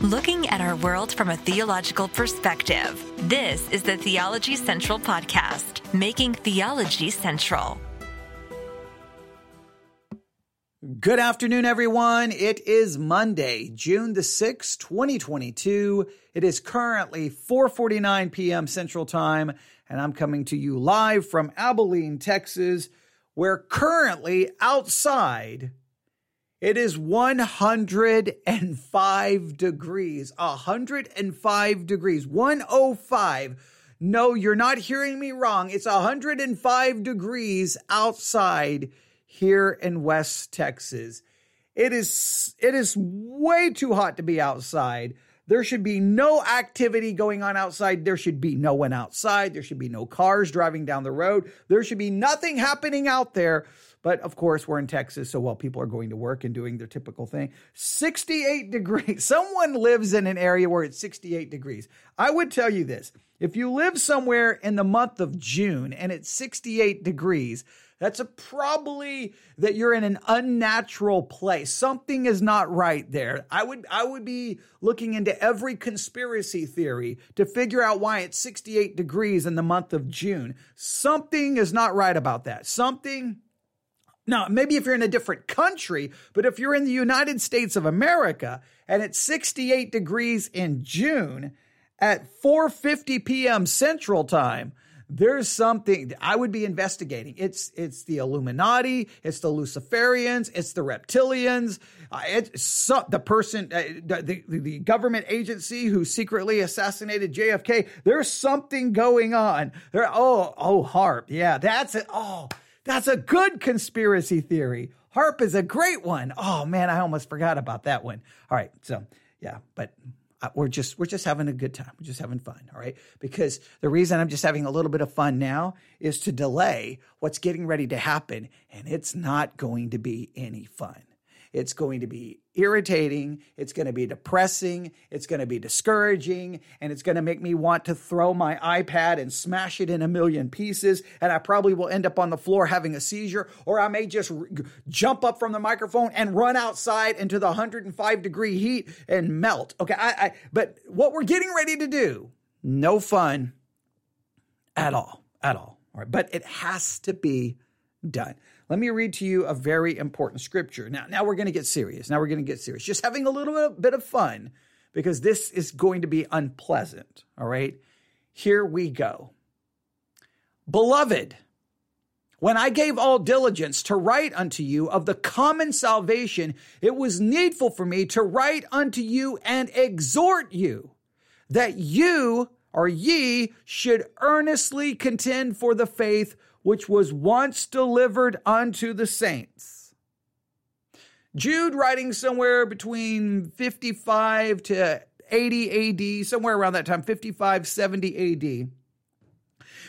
looking at our world from a theological perspective. This is the Theology Central Podcast, making theology central. Good afternoon, everyone. It is Monday, June the 6th, 2022. It is currently 4:49 p.m. Central Time, and I'm coming to you live from Abilene, Texas, where currently outside it is 105 degrees. 105 degrees. 105. No, you're not hearing me wrong. It's 105 degrees outside here in West Texas. It is it is way too hot to be outside. There should be no activity going on outside. There should be no one outside. There should be no cars driving down the road. There should be nothing happening out there. But of course, we're in Texas, so while people are going to work and doing their typical thing, 68 degrees. Someone lives in an area where it's 68 degrees. I would tell you this if you live somewhere in the month of June and it's 68 degrees, that's a probably that you're in an unnatural place. Something is not right there. I would I would be looking into every conspiracy theory to figure out why it's 68 degrees in the month of June. Something is not right about that. Something now, maybe if you're in a different country, but if you're in the United States of America and it's 68 degrees in June at 4:50 p.m. Central Time, there's something I would be investigating. It's it's the Illuminati, it's the Luciferians, it's the reptilians, uh, it's so, the person, uh, the, the the government agency who secretly assassinated JFK. There's something going on. There, oh oh HAARP, yeah, that's it. Oh that's a good conspiracy theory. HAARP is a great one. Oh man, I almost forgot about that one. All right, so yeah, but uh, we're just we're just having a good time. We're just having fun, all right? Because the reason I'm just having a little bit of fun now is to delay what's getting ready to happen, and it's not going to be any fun. It's going to be irritating. It's going to be depressing. It's going to be discouraging. And it's going to make me want to throw my iPad and smash it in a million pieces. And I probably will end up on the floor having a seizure, or I may just r- jump up from the microphone and run outside into the 105 degree heat and melt. Okay. I, I, but what we're getting ready to do, no fun at all, at all. All right. But it has to be done. Let me read to you a very important scripture. Now, now we're going to get serious. Now we're going to get serious. Just having a little bit of fun because this is going to be unpleasant. All right. Here we go. Beloved, when I gave all diligence to write unto you of the common salvation, it was needful for me to write unto you and exhort you that you or ye should earnestly contend for the faith which was once delivered unto the saints. Jude, writing somewhere between 55 to 80 AD, somewhere around that time, 55, 70 AD.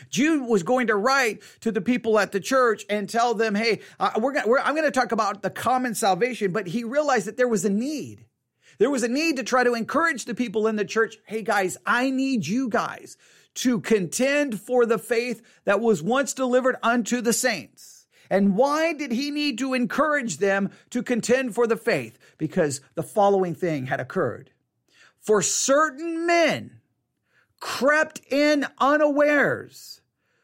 Jude was going to write to the people at the church and tell them, "Hey, uh, we're, gonna, we're I'm going to talk about the common salvation." But he realized that there was a need. There was a need to try to encourage the people in the church. Hey, guys, I need you guys to contend for the faith that was once delivered unto the saints. And why did he need to encourage them to contend for the faith? Because the following thing had occurred. For certain men crept in unawares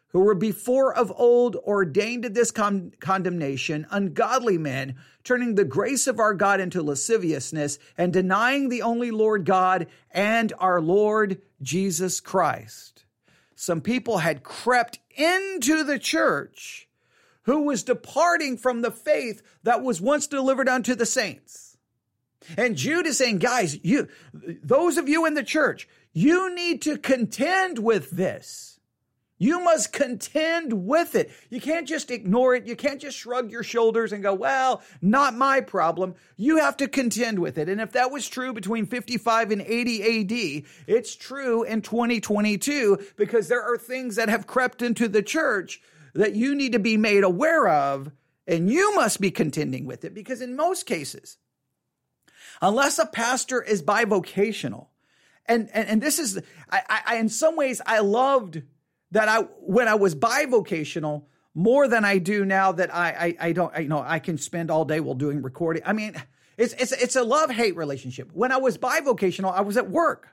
who were before of old ordained to this con- condemnation, ungodly men, turning the grace of our God into lasciviousness and denying the only Lord God and our Lord Jesus Christ. Some people had crept into the church who was departing from the faith that was once delivered unto the saints. And Jude is saying, guys, you, those of you in the church, you need to contend with this. You must contend with it. You can't just ignore it. You can't just shrug your shoulders and go, well, not my problem. You have to contend with it. And if that was true between 55 and 80 AD, it's true in 2022 because there are things that have crept into the church that you need to be made aware of and you must be contending with it because in most cases, unless a pastor is bivocational, and, and, and this is, I, I, in some ways, I loved that I when I was bivocational more than I do now that I I, I don't I, you know I can spend all day while doing recording. I mean, It's, it's, it's a love hate relationship. When I was bivocational, I was at work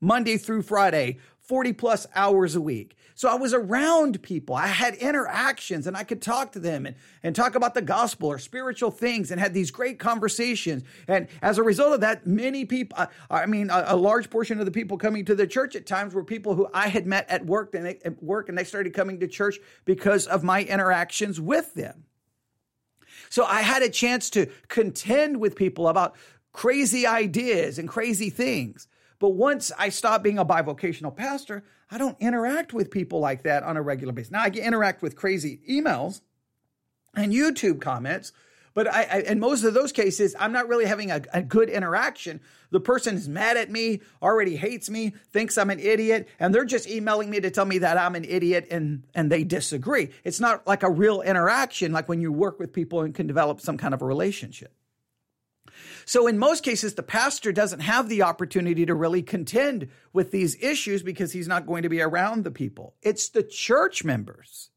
Monday through Friday, 40 plus hours a week. So I was around people. I had interactions and I could talk to them and, and talk about the gospel or spiritual things and had these great conversations. And as a result of that, many people, I, I mean, a, a, large portion of the people coming to the church at times were people who I had met at work and they, at work and they started coming to church because of my interactions with them. So I had a chance to contend with people about crazy ideas and crazy things. But once I stop being a bivocational pastor, I don't interact with people like that on a regular basis. Now I interact with crazy emails and YouTube comments, but I, I, in most of those cases, I'm not really having a, a, good interaction. The person is mad at me, already hates me, thinks I'm an idiot, and they're just emailing me to tell me that I'm an idiot and, and they disagree. It's not like a real interaction, like when you work with people and can develop some kind of a relationship. So, in most cases, the pastor doesn't have the opportunity to really contend with these issues because he's not going to be around the people. It's the church members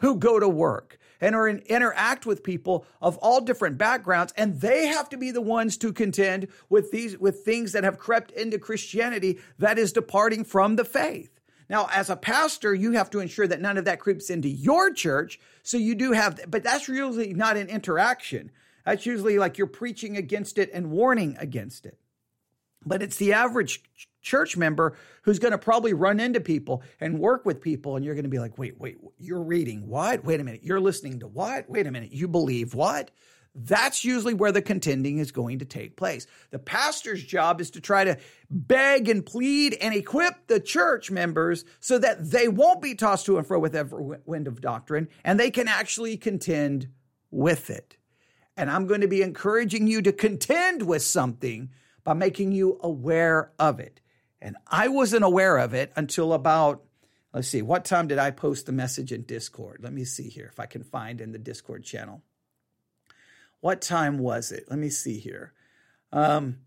who go to work and are in, interact with people of all different backgrounds and they have to be the ones to contend with these with things that have crept into Christianity that is departing from the faith. Now, as a pastor, you have to ensure that none of that creeps into your church. So you do have, but that's really not an interaction. That's usually like you're preaching against it and warning against it. But it's the average church member who's going to probably run into people and work with people. And you're going to be like, wait, wait, you're reading what? Wait a minute. You're listening to what? Wait a minute. You believe what? That's usually where the contending is going to take place. The pastor's job is to try to beg and plead and equip the church members so that they won't be tossed to and fro with every wind of doctrine and they can actually contend with it. And I'm going to be encouraging you to contend with something by making you aware of it. And I wasn't aware of it until about, let's see, what time did I post the message in Discord? Let me see here if I can find in the Discord channel. What time was it? Let me see here. Um,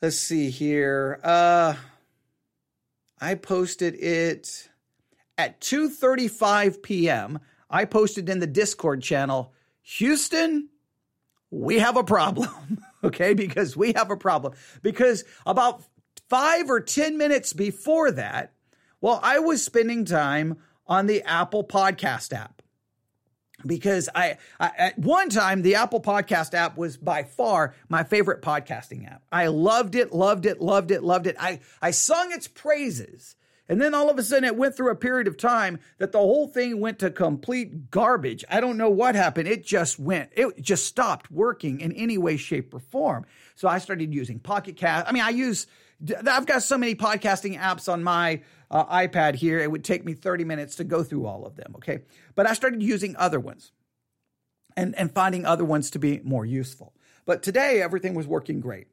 let's see here. Uh, I posted it at 2:35 p.m. I posted in the Discord channel Houston, we have a problem, okay? Because we have a problem. Because about five or 10 minutes before that, well, I was spending time on the Apple Podcast app because I, I, at one time the Apple Podcast app was by far my favorite podcasting app. I loved it, loved it, loved it, loved it. I I sung its praises and then all of a sudden it went through a period of time that the whole thing went to complete garbage. I don't know what happened. It just went, it just stopped working in any way, shape, or form. So I started using Pocket Cast. I mean, I use, I've got so many podcasting apps on my uh, iPad here. It would take me 30 minutes to go through all of them. Okay. But I started using other ones and, and finding other ones to be more useful. But today everything was working great.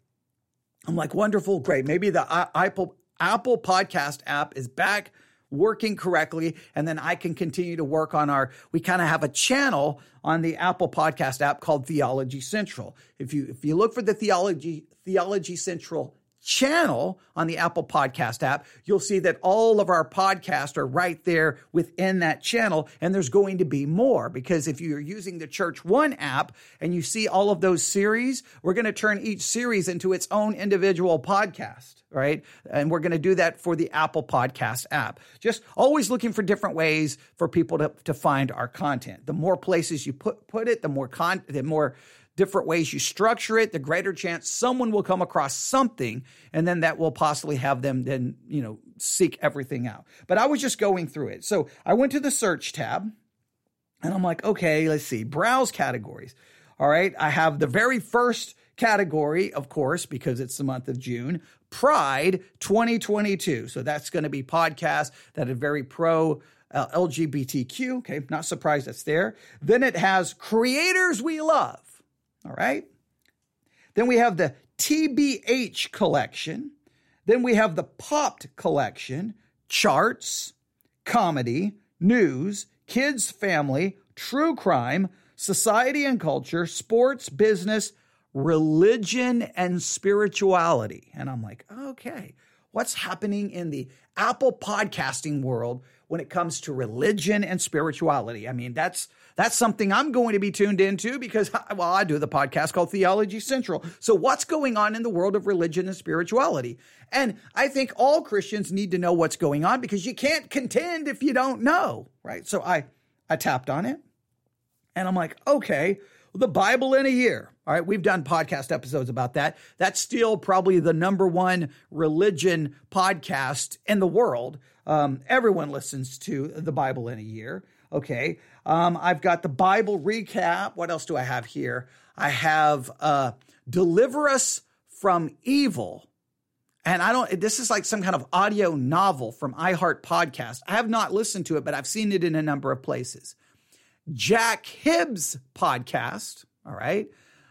I'm like, wonderful, great. Maybe the Apple Apple Podcast app is back working correctly and then I can continue to work on our we kind of have a channel on the Apple Podcast app called Theology Central. If you if you look for the Theology Theology Central channel on the Apple Podcast app, you'll see that all of our podcasts are right there within that channel. And there's going to be more because if you're using the Church One app and you see all of those series, we're going to turn each series into its own individual podcast. Right. And we're going to do that for the Apple Podcast app. Just always looking for different ways for people to, to find our content. The more places you put, put it, the more con, the more different ways you structure it, the greater chance someone will come across something, and then that will possibly have them then, you know, seek everything out. But I was just going through it. So I went to the search tab and I'm like, okay, let's see, browse categories. All right. I have the very first category, of course, because it's the month of June, Pride 2022. So that's going to be podcasts that are very pro uh, LGBTQ. Okay. Not surprised that's there. Then it has creators we love. All right. Then we have the TBH collection. Then we have the Popped collection, charts, comedy, news, kids, family, true crime, society and culture, sports, business, religion, and spirituality. And I'm like, okay, what's happening in the Apple podcasting world when it comes to religion and spirituality. I mean, that's that's something I'm going to be tuned into because well, I do the podcast called Theology Central. So what's going on in the world of religion and spirituality? And I think all Christians need to know what's going on because you can't contend if you don't know, right? So I I tapped on it and I'm like, okay, the Bible in a year. All right, we've done podcast episodes about that. That's still probably the number one religion podcast in the world. Um, everyone listens to the Bible in a year. Okay, um, I've got the Bible recap. What else do I have here? I have uh, Deliver Us from Evil. And I don't, this is like some kind of audio novel from iHeart Podcast. I have not listened to it, but I've seen it in a number of places. Jack Hibbs podcast. All right.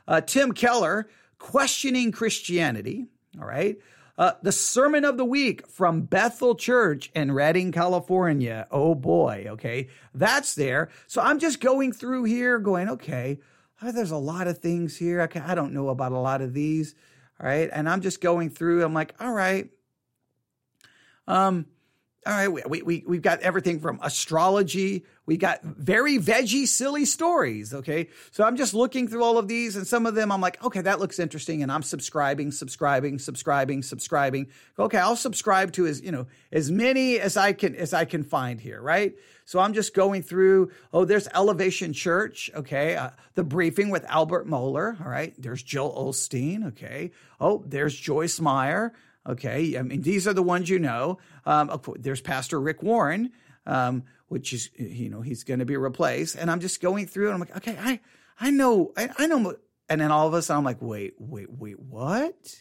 Uh, Tim Keller, Questioning Christianity. All right. Uh, the Sermon of the Week from Bethel Church in Redding, California. Oh boy. Okay. That's there. So I'm just going through here going, okay, oh, there's a lot of things here. I, I don't know about a lot of these. All right. And I'm just going through. I'm like, all right. Um, all right, we, we, we've got everything from astrology. We got very veggie, silly stories. Okay. So I'm just looking through all of these and some of them I'm like, okay, that looks interesting. And I'm subscribing, subscribing, subscribing, subscribing. Okay. I'll subscribe to as, you know, as many as I can, as I can find here. Right. So I'm just going through, oh, there's Elevation Church. Okay. Uh, the briefing with Albert Mohler. All right. There's Joel Osteen. Okay. Oh, there's Joyce Meyer. Okay, I mean these are the ones you know. Um, there's Pastor Rick Warren, um, which is you know he's going to be replaced, and I'm just going through and I'm like, okay, I I know I, I know, and then all of a sudden I'm like, wait, wait, wait, what?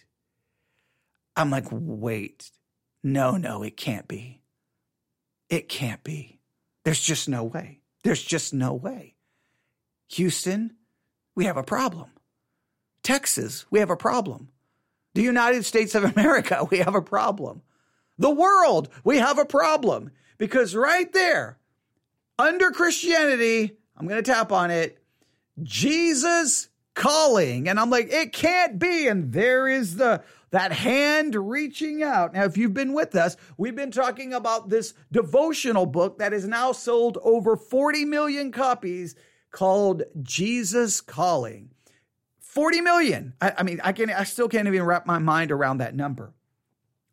I'm like, wait, no, no, it can't be. It can't be. There's just no way. There's just no way. Houston, we have a problem. Texas, we have a problem. The United States of America, we have a problem. The world, we have a problem. Because right there, under Christianity, I'm going to tap on it, Jesus calling. And I'm like, it can't be. And there is the that hand reaching out. Now, if you've been with us, we've been talking about this devotional book that has now sold over 40 million copies called Jesus Calling. 40 million. I, I mean, I can I still can't even wrap my mind around that number.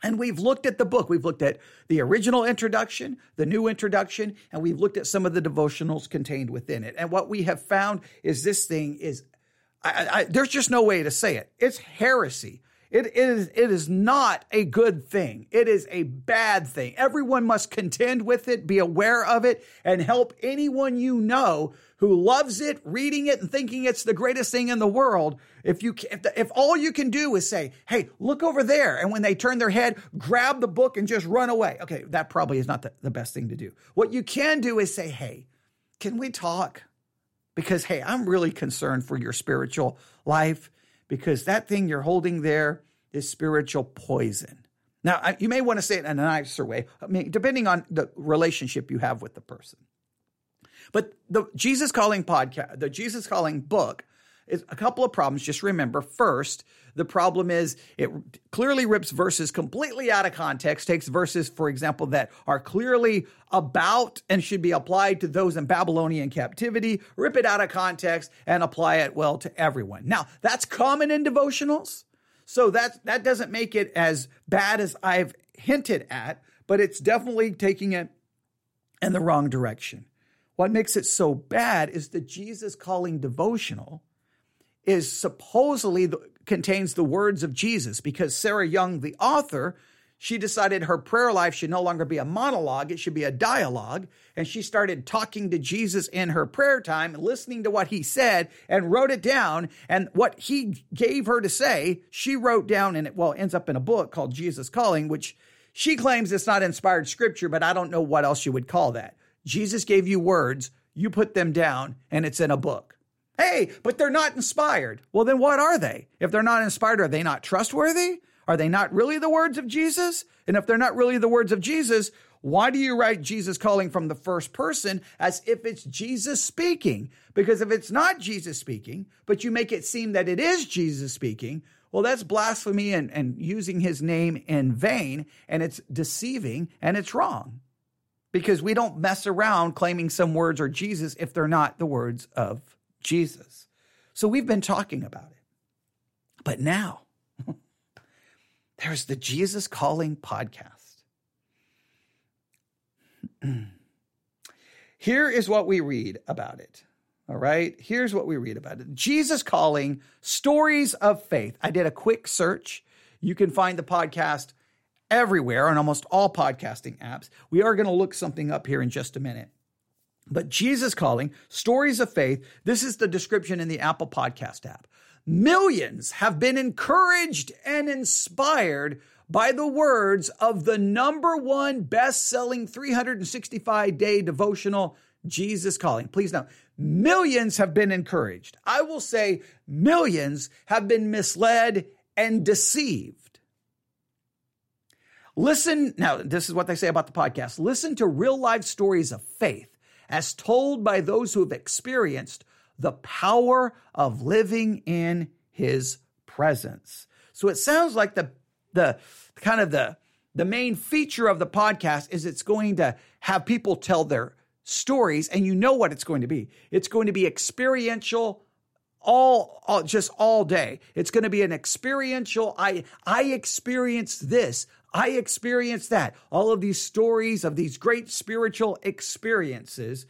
And we've looked at the book. We've looked at the original introduction, the new introduction, and we've looked at some of the devotionals contained within it. And what we have found is this thing is, I, I, there's just no way to say it. It's heresy. It is, it is not a good thing. It is a bad thing. Everyone must contend with it, be aware of it, and help anyone you know who loves it, reading it, and thinking it's the greatest thing in the world. If you, if, the, if all you can do is say, "Hey, look over there," and when they turn their head, grab the book and just run away. Okay, that probably is not the, the best thing to do. What you can do is say, "Hey, can we talk?" Because hey, I'm really concerned for your spiritual life because that thing you're holding there is spiritual poison. Now, you may want to say it in a nicer way, I mean, depending on the relationship you have with the person. But the Jesus Calling podcast, the Jesus Calling book, is a couple of problems. Just remember first, the problem is it clearly rips verses completely out of context, takes verses, for example, that are clearly about and should be applied to those in Babylonian captivity, rip it out of context and apply it well to everyone. Now, that's common in devotionals. So that that doesn't make it as bad as I've hinted at, but it's definitely taking it in the wrong direction. What makes it so bad is the Jesus calling devotional is supposedly the, contains the words of Jesus because Sarah Young, the author, she decided her prayer life should no longer be a monologue, it should be a dialogue. And she started talking to Jesus in her prayer time, listening to what he said, and wrote it down. And what he gave her to say, she wrote down, and it well ends up in a book called Jesus Calling, which she claims it's not inspired scripture, but I don't know what else you would call that. Jesus gave you words, you put them down, and it's in a book. Hey, but they're not inspired. Well, then what are they? If they're not inspired, are they not trustworthy? Are they not really the words of Jesus? And if they're not really the words of Jesus, why do you write Jesus calling from the first person as if it's Jesus speaking? Because if it's not Jesus speaking, but you make it seem that it is Jesus speaking, well, that's blasphemy and, and using his name in vain, and it's deceiving and it's wrong. Because we don't mess around claiming some words are Jesus if they're not the words of Jesus. So we've been talking about it. But now, there's the Jesus Calling podcast. Here is what we read about it. All right. Here's what we read about it Jesus calling stories of faith. I did a quick search. You can find the podcast everywhere on almost all podcasting apps. We are going to look something up here in just a minute. But Jesus calling stories of faith. This is the description in the Apple Podcast app. Millions have been encouraged and inspired by the words of the number one best selling 365 day devotional, Jesus Calling. Please note, millions have been encouraged. I will say millions have been misled and deceived. Listen, now, this is what they say about the podcast. Listen to real life stories of faith as told by those who have experienced the power of living in his presence. So it sounds like the the kind of the the main feature of the podcast is it's going to have people tell their stories and you know what it's going to be. It's going to be experiential all, all just all day. It's going to be an experiential I I experienced this. I experienced that. All of these stories of these great spiritual experiences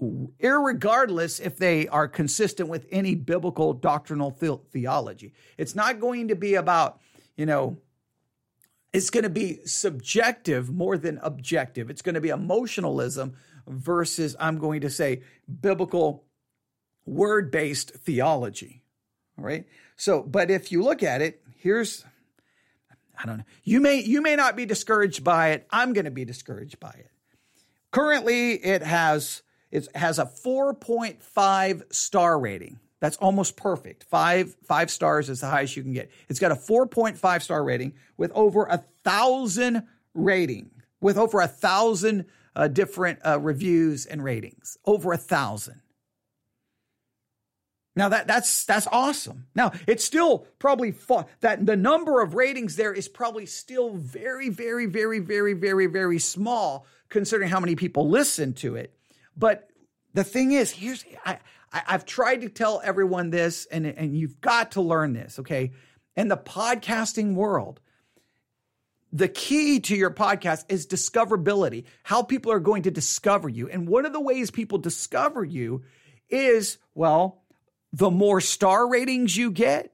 irregardless if they are consistent with any biblical doctrinal the- theology. It's not going to be about, you know, it's going to be subjective more than objective. It's going to be emotionalism versus, I'm going to say, biblical word based theology. All right. So, but if you look at it, here's, I don't know. You may, you may not be discouraged by it. I'm going to be discouraged by it. Currently, it has, it has a 4.5 star rating. That's almost perfect. Five five stars is the highest you can get. It's got a 4.5 star rating with over a thousand rating, with over a thousand uh, different uh, reviews and ratings. Over a thousand. Now that that's that's awesome. Now it's still probably that the number of ratings there is probably still very very very very very very small considering how many people listen to it. But the thing is, here's I I, have tried to tell everyone this, and, and you've got to learn this, okay? In the podcasting world, the key to your podcast is discoverability, how people are going to discover you. And one of the ways people discover you is, well, the more star ratings you get,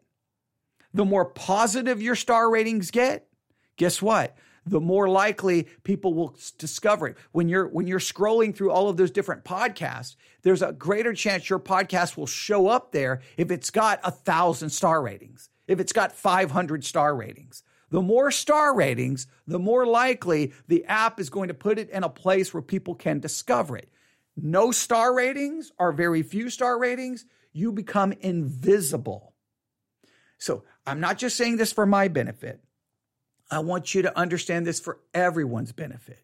the more positive your star ratings get, guess what? the more likely people will discover it. When you're when you're scrolling through all of those different podcasts, there's a greater chance your podcast will show up there if it's got a thousand star ratings, if it's got 500 star ratings. The more star ratings, the more likely the app is going to put it in a place where people can discover it. No star ratings or very few star ratings, you become invisible. So I'm not just saying this for my benefit. I want you to understand this for everyone's benefit.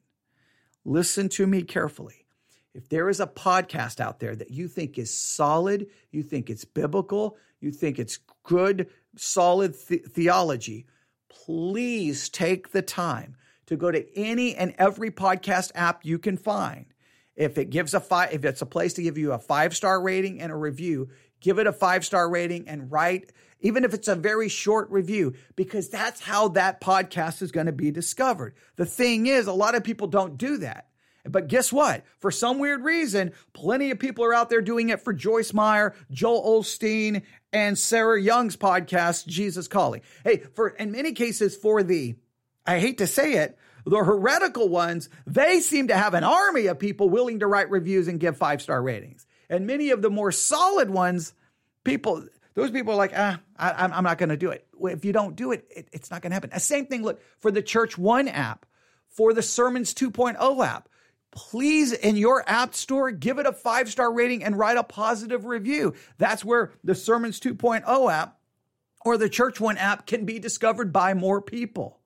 Listen to me carefully. If there is a podcast out there that you think is solid, you think it's biblical, you think it's good, solid th- theology, please take the time to go to any and every podcast app you can find. If it gives a five, if it's a place to give you a five star rating and a review, give it a five star rating and write even if it's a very short review, because that's how that podcast is going to be discovered. The thing is, a lot of people don't do that. But guess what? For some weird reason, plenty of people are out there doing it for Joyce Meyer, Joel Osteen, and Sarah Young's podcast, Jesus Calling. Hey, for in many cases, for the, I hate to say it, the heretical ones, they seem to have an army of people willing to write reviews and give five star ratings. And many of the more solid ones, people, those people are like, ah, I, am not going to do it. If you don't do it, it it's not going to happen. The same thing, look, for the Church One app, for the Sermons 2.0 app. Please, in your app store, give it a five star rating and write a positive review. That's where the Sermons 2.0 app or the Church One app can be discovered by more people.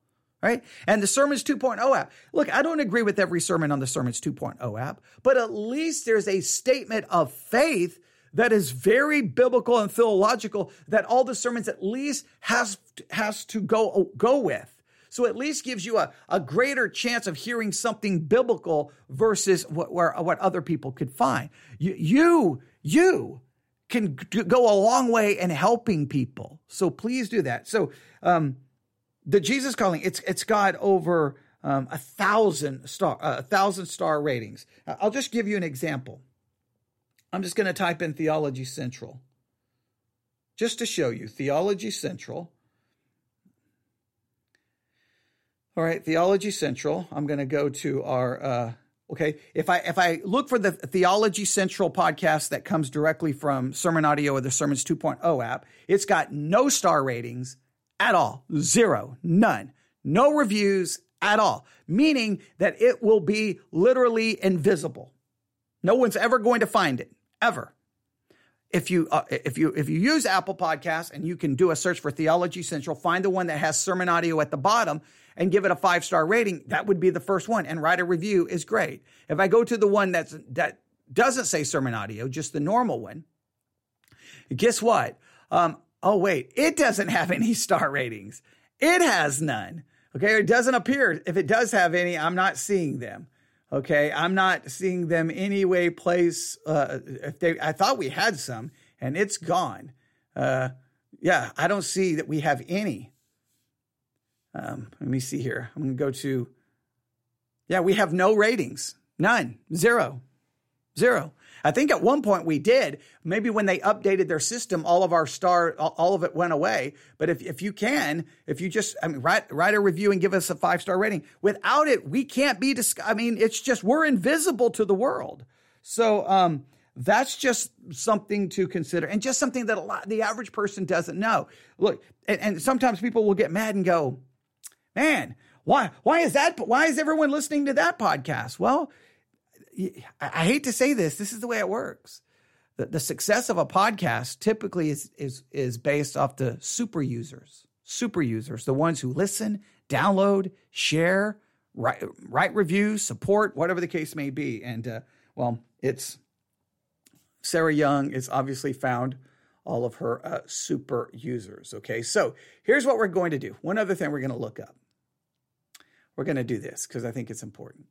Right? And the Sermons 2.0 app. Look, I don't agree with every sermon on the Sermons 2.0 app, but at least there's a statement of faith that is very biblical and theological that all the sermons at least has has to go go with. So at least gives you a, a greater chance of hearing something biblical versus what where, what other people could find. You you you can go a long way in helping people. So please do that. So um, the Jesus calling it's it's got over um, a thousand star uh, a thousand star ratings. I'll just give you an example. I'm just going to type in Theology Central just to show you Theology Central. All right, Theology Central. I'm going to go to our uh, okay. If I if I look for the Theology Central podcast that comes directly from Sermon Audio or the Sermons 2.0 app, it's got no star ratings at all, zero, none, no reviews at all, meaning that it will be literally invisible. No one's ever going to find it ever. If you uh, if you if you use Apple Podcasts and you can do a search for Theology Central, find the one that has sermon audio at the bottom and give it a five star rating. That would be the first one. And write a review is great. If I go to the one that's that doesn't say sermon audio, just the normal one, guess what? Um, oh wait, it doesn't have any star ratings. It has none. Okay, it doesn't appear. If it does have any, I'm not seeing them. Okay, I'm not seeing them anyway place. Uh, if they, I thought we had some, and it's gone. Uh, yeah, I don't see that we have any. Um, let me see here. I'm going to go to. Yeah, we have no ratings. None. Zero. Zero. I think at one point we did. Maybe when they updated their system, all of our star, all of it went away. But if, if you can, if you just, I mean, write, write a review and give us a five star rating. Without it, we can't be, dis- I mean, it's just, we're invisible to the world. So, um, that's just something to consider and just something that a lot, the average person doesn't know. Look, and, and sometimes people will get mad and go, man, why, why is that? Why is everyone listening to that podcast? Well, I hate to say this, this is the way it works. The, the success of a podcast typically is, is, is based off the super users, super users, the ones who listen, download, share, write, write reviews, support, whatever the case may be. And uh, well, it's Sarah Young is obviously found all of her uh, super users. Okay, so here's what we're going to do. One other thing we're going to look up. We're going to do this because I think it's important.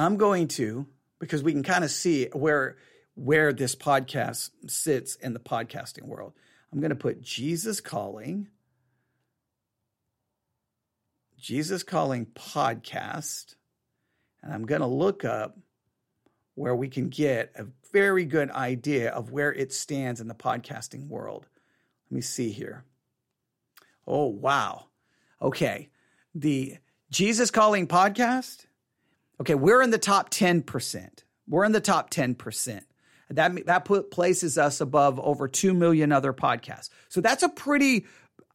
I'm going to because we can kind of see where where this podcast sits in the podcasting world. I'm going to put Jesus calling Jesus calling podcast and I'm going to look up where we can get a very good idea of where it stands in the podcasting world. Let me see here. Oh, wow. Okay. The Jesus Calling podcast Okay, we're in the top 10%. We're in the top 10%. That, that put, places us above over 2 million other podcasts. So that's a pretty,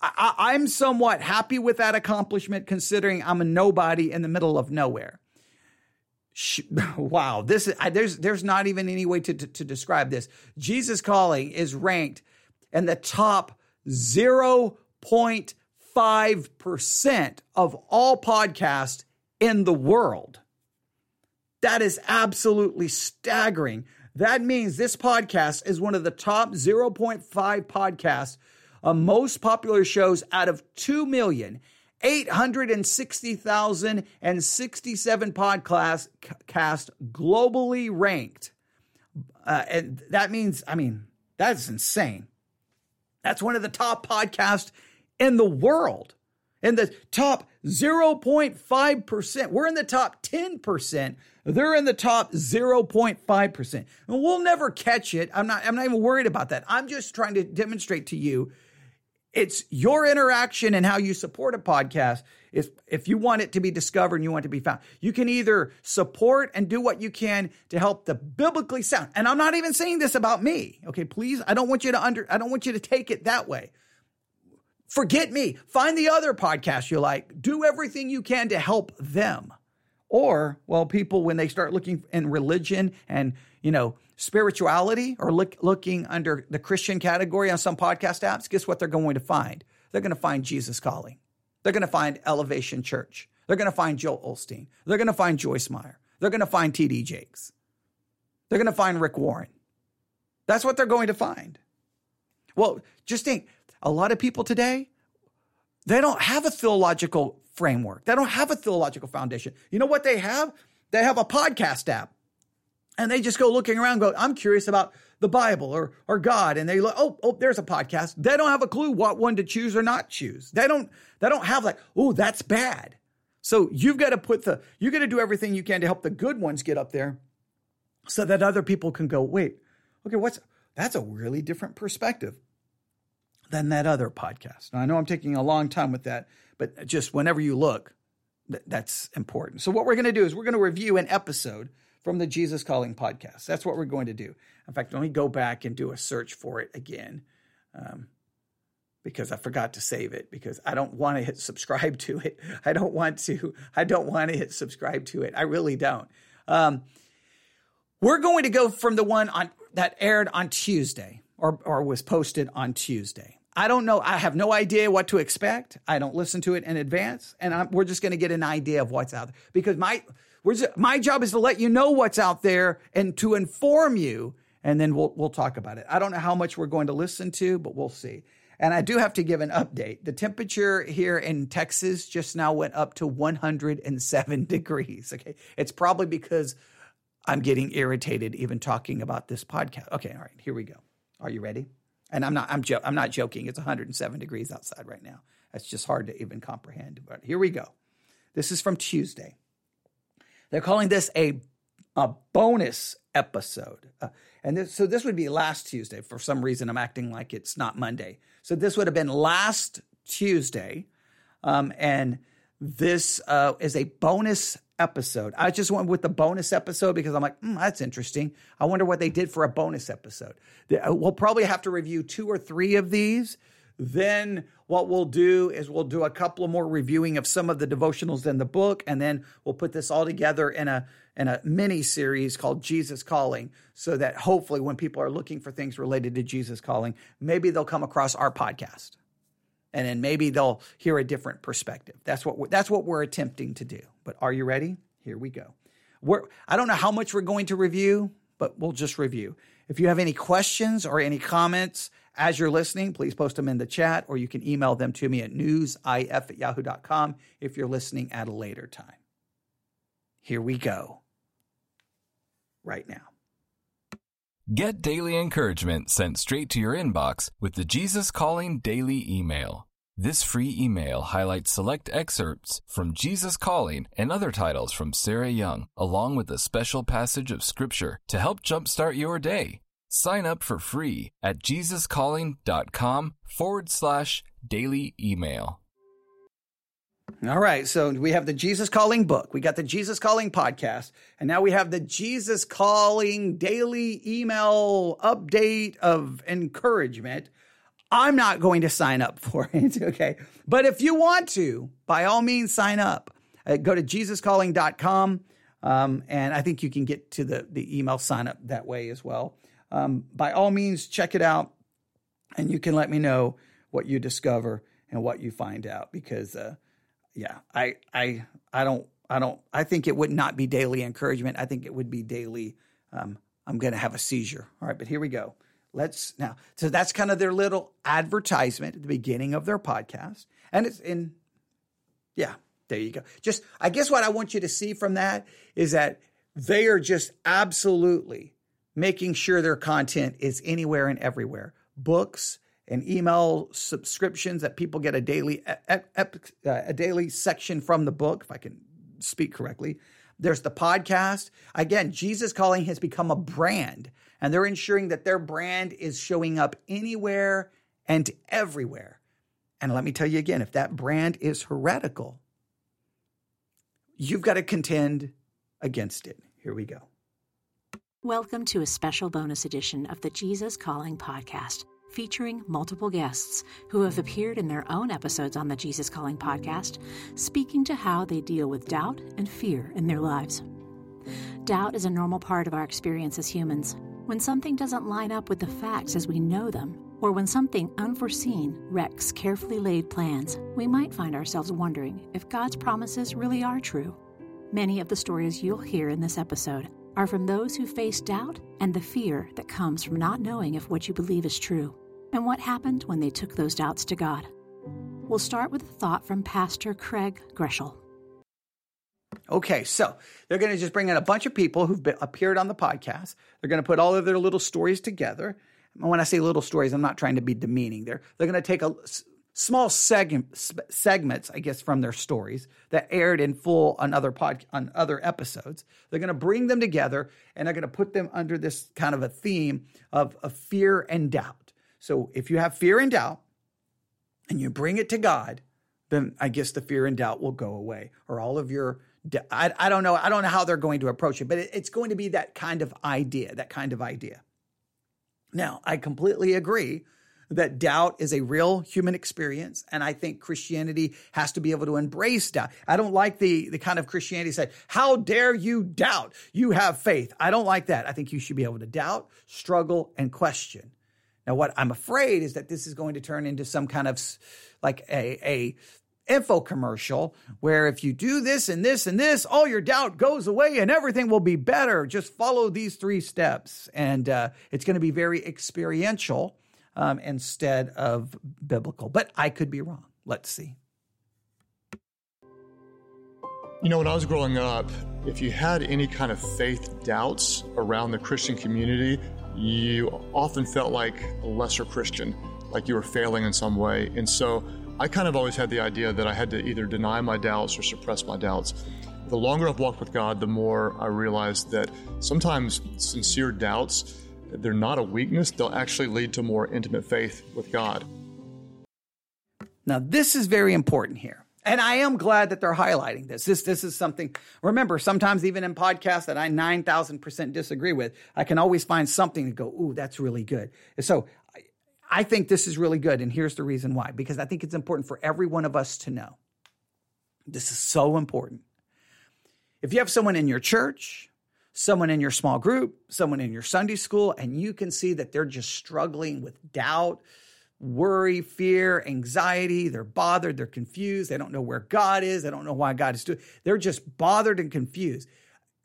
I, I'm somewhat happy with that accomplishment considering I'm a nobody in the middle of nowhere. Wow, this is, I, there's, there's not even any way to, to, to describe this. Jesus Calling is ranked in the top 0.5% of all podcasts in the world. That is absolutely staggering. That means this podcast is one of the top 0.5 podcasts, uh, most popular shows out of 2 million. 860,067 podcast cast globally ranked. Uh, and that means, I mean, that's insane. That's one of the top podcasts in the world. In the top 0.5%. We're in the top 10% they're in the top 0.5%. And we'll never catch it. I'm not I'm not even worried about that. I'm just trying to demonstrate to you it's your interaction and how you support a podcast. If if you want it to be discovered and you want to be found, you can either support and do what you can to help the biblically sound. And I'm not even saying this about me. Okay, please, I don't want you to under I don't want you to take it that way. Forget me. Find the other podcast you like. Do everything you can to help them. Or, well, people, when they start looking in religion and, you know, spirituality or look, looking under the Christian category on some podcast apps, guess what they're going to find? They're going to find Jesus Calling. They're going to find Elevation Church. They're going to find Joel Osteen. They're going to find Joyce Meyer. They're going to find TD Jakes. They're going to find Rick Warren. That's what they're going to find. Well, just think a lot of people today, they don't have a theological framework. They don't have a theological foundation. You know what they have? They have a podcast app. And they just go looking around, go, I'm curious about the Bible or or God. And they look, oh, oh, there's a podcast. They don't have a clue what one to choose or not choose. They don't, they don't have like, oh, that's bad. So you've got to put the, you got to do everything you can to help the good ones get up there so that other people can go, wait, okay, what's, that's a really different perspective than that other podcast. Now, I know I'm taking a long time with that, but just whenever you look, th- that's important. So, what we're going to do is we're going to review an episode from the Jesus Calling podcast. That's what we're going to do. In fact, let me go back and do a search for it again um, because I forgot to save it because I don't want to hit subscribe to it. I don't want to. I don't want to hit subscribe to it. I really don't. Um, we're going to go from the one on that aired on Tuesday or, or was posted on Tuesday. I don't know. I have no idea what to expect. I don't listen to it in advance, and I'm, we're just going to get an idea of what's out there because my just, my job is to let you know what's out there and to inform you, and then we'll we'll talk about it. I don't know how much we're going to listen to, but we'll see. And I do have to give an update. The temperature here in Texas just now went up to 107 degrees. Okay, it's probably because I'm getting irritated even talking about this podcast. Okay, all right, here we go. Are you ready? And I'm not I'm jo- I'm not joking. It's 107 degrees outside right now. That's just hard to even comprehend. But here we go. This is from Tuesday. They're calling this a a bonus episode. Uh, and this, so this would be last Tuesday. For some reason, I'm acting like it's not Monday. So this would have been last Tuesday. Um, and this uh, is a bonus episode. I just went with the bonus episode because I'm like, mm, that's interesting. I wonder what they did for a bonus episode. Uh, we'll probably have to review two or three of these. Then what we'll do is we'll do a couple more reviewing of some of the devotionals in the book, and then we'll put this all together in a in a mini series called Jesus Calling, so that hopefully when people are looking for things related to Jesus Calling, maybe they'll come across our podcast and then maybe they'll hear a different perspective. That's what we're, that's what we're attempting to do. But are you ready? Here we go. We're, I don't know how much we're going to review, but we'll just review. If you have any questions or any comments as you're listening, please post them in the chat or you can email them to me at newsif at yahoo.com if you're listening at a later time. Here we go. Right now. Get daily encouragement sent straight to your inbox with the Jesus Calling Daily email. This free email highlights select excerpts from Jesus Calling and other titles from Sarah Young, along with a special passage of scripture to help jumpstart your day. Sign up for free at jesuscalling.com forward slash daily email. All right. So we have the Jesus Calling book. We got the Jesus Calling podcast. And now we have the Jesus Calling daily email update of encouragement. I'm not going to sign up for it. Okay. But if you want to, by all means, sign up. Uh, go to jesuscalling.com. Um, and I think you can get to the, the email sign up that way as well. Um, by all means, check it out. And you can let me know what you discover and what you find out because, uh, yeah, I I I don't I don't I think it would not be daily encouragement. I think it would be daily. Um, I'm going to have a seizure. All right, but here we go. Let's now. So that's kind of their little advertisement at the beginning of their podcast, and it's in. Yeah, there you go. Just I guess what I want you to see from that is that they are just absolutely making sure their content is anywhere and everywhere. Books, and email subscriptions that people get a daily uh, a daily section from the book if i can speak correctly. There's the podcast. Again jesus calling has become a brand and they're ensuring that their brand is showing up anywhere and everywhere. And let me tell you again if that brand is heretical you've got to contend against it. Here we go. Welcome to a special bonus edition of the jesus calling podcast featuring multiple guests who have appeared in their own episodes on the Jesus Calling podcast, speaking to how they deal with doubt and fear in their lives. Doubt is a normal part of our experience as humans. When something doesn't line up with the facts as we know them, or when something unforeseen wrecks carefully laid plans, we might find ourselves wondering if God's promises really are true. Many of the stories you'll hear in this episode are from those who face doubt and the fear that comes from not knowing if what you believe is true, and what happened when they took those doubts to God. We'll start with a thought from Pastor Craig Groeschel. Okay, so they're going to just bring in a bunch of people who've been, appeared on the podcast. They're going to put all of their little stories together. And when I say little stories, I'm not trying to be demeaning. They're they're going to take a small segment, segments, I guess, from their stories that aired in full on other pod, on other episodes. They're going to bring them together and they're going to put them under this kind of a theme of, of fear and doubt. So if you have fear and doubt, and you bring it to God, then I guess the fear and doubt will go away, or all of your I, I don't know. I don't know how they're going to approach it, but it, it's going to be that kind of idea, that kind of idea. Now, I completely agree that doubt is a real human experience. And I think Christianity has to be able to embrace doubt. I don't like the, the kind of Christianity say, how dare you doubt? You have faith. I don't like that. I think you should be able to doubt, struggle, and question. Now, what I'm afraid is that this is going to turn into some kind of like a, a info commercial where if you do this and this and this, all your doubt goes away and everything will be better. Just follow these three steps. And uh, it's going to be very experiential um, instead of biblical. But I could be wrong. Let's see. You know, when I was growing up, if you had any kind of faith doubts around the Christian community, you often felt like a lesser Christian, like you were failing in some way. And so I kind of always had the idea that I had to either deny my doubts or suppress my doubts. The longer I've walked with God, the more I realized that sometimes sincere doubts, they're not a weakness, they'll actually lead to more intimate faith with God. Now, this is very important here. And I am glad that they're highlighting this. This this is something. Remember, sometimes even in podcasts that I nine thousand percent disagree with, I can always find something to go, "Ooh, that's really good." So I think this is really good. And here's the reason why because I think it's important for every one of us to know. This is so important. If you have someone in your church, someone in your small group, someone in your Sunday school, and you can see that they're just struggling with doubt, worry, fear, anxiety, they're bothered, they're confused, they don't know where God is, they don't know why God is doing, they're just bothered and confused.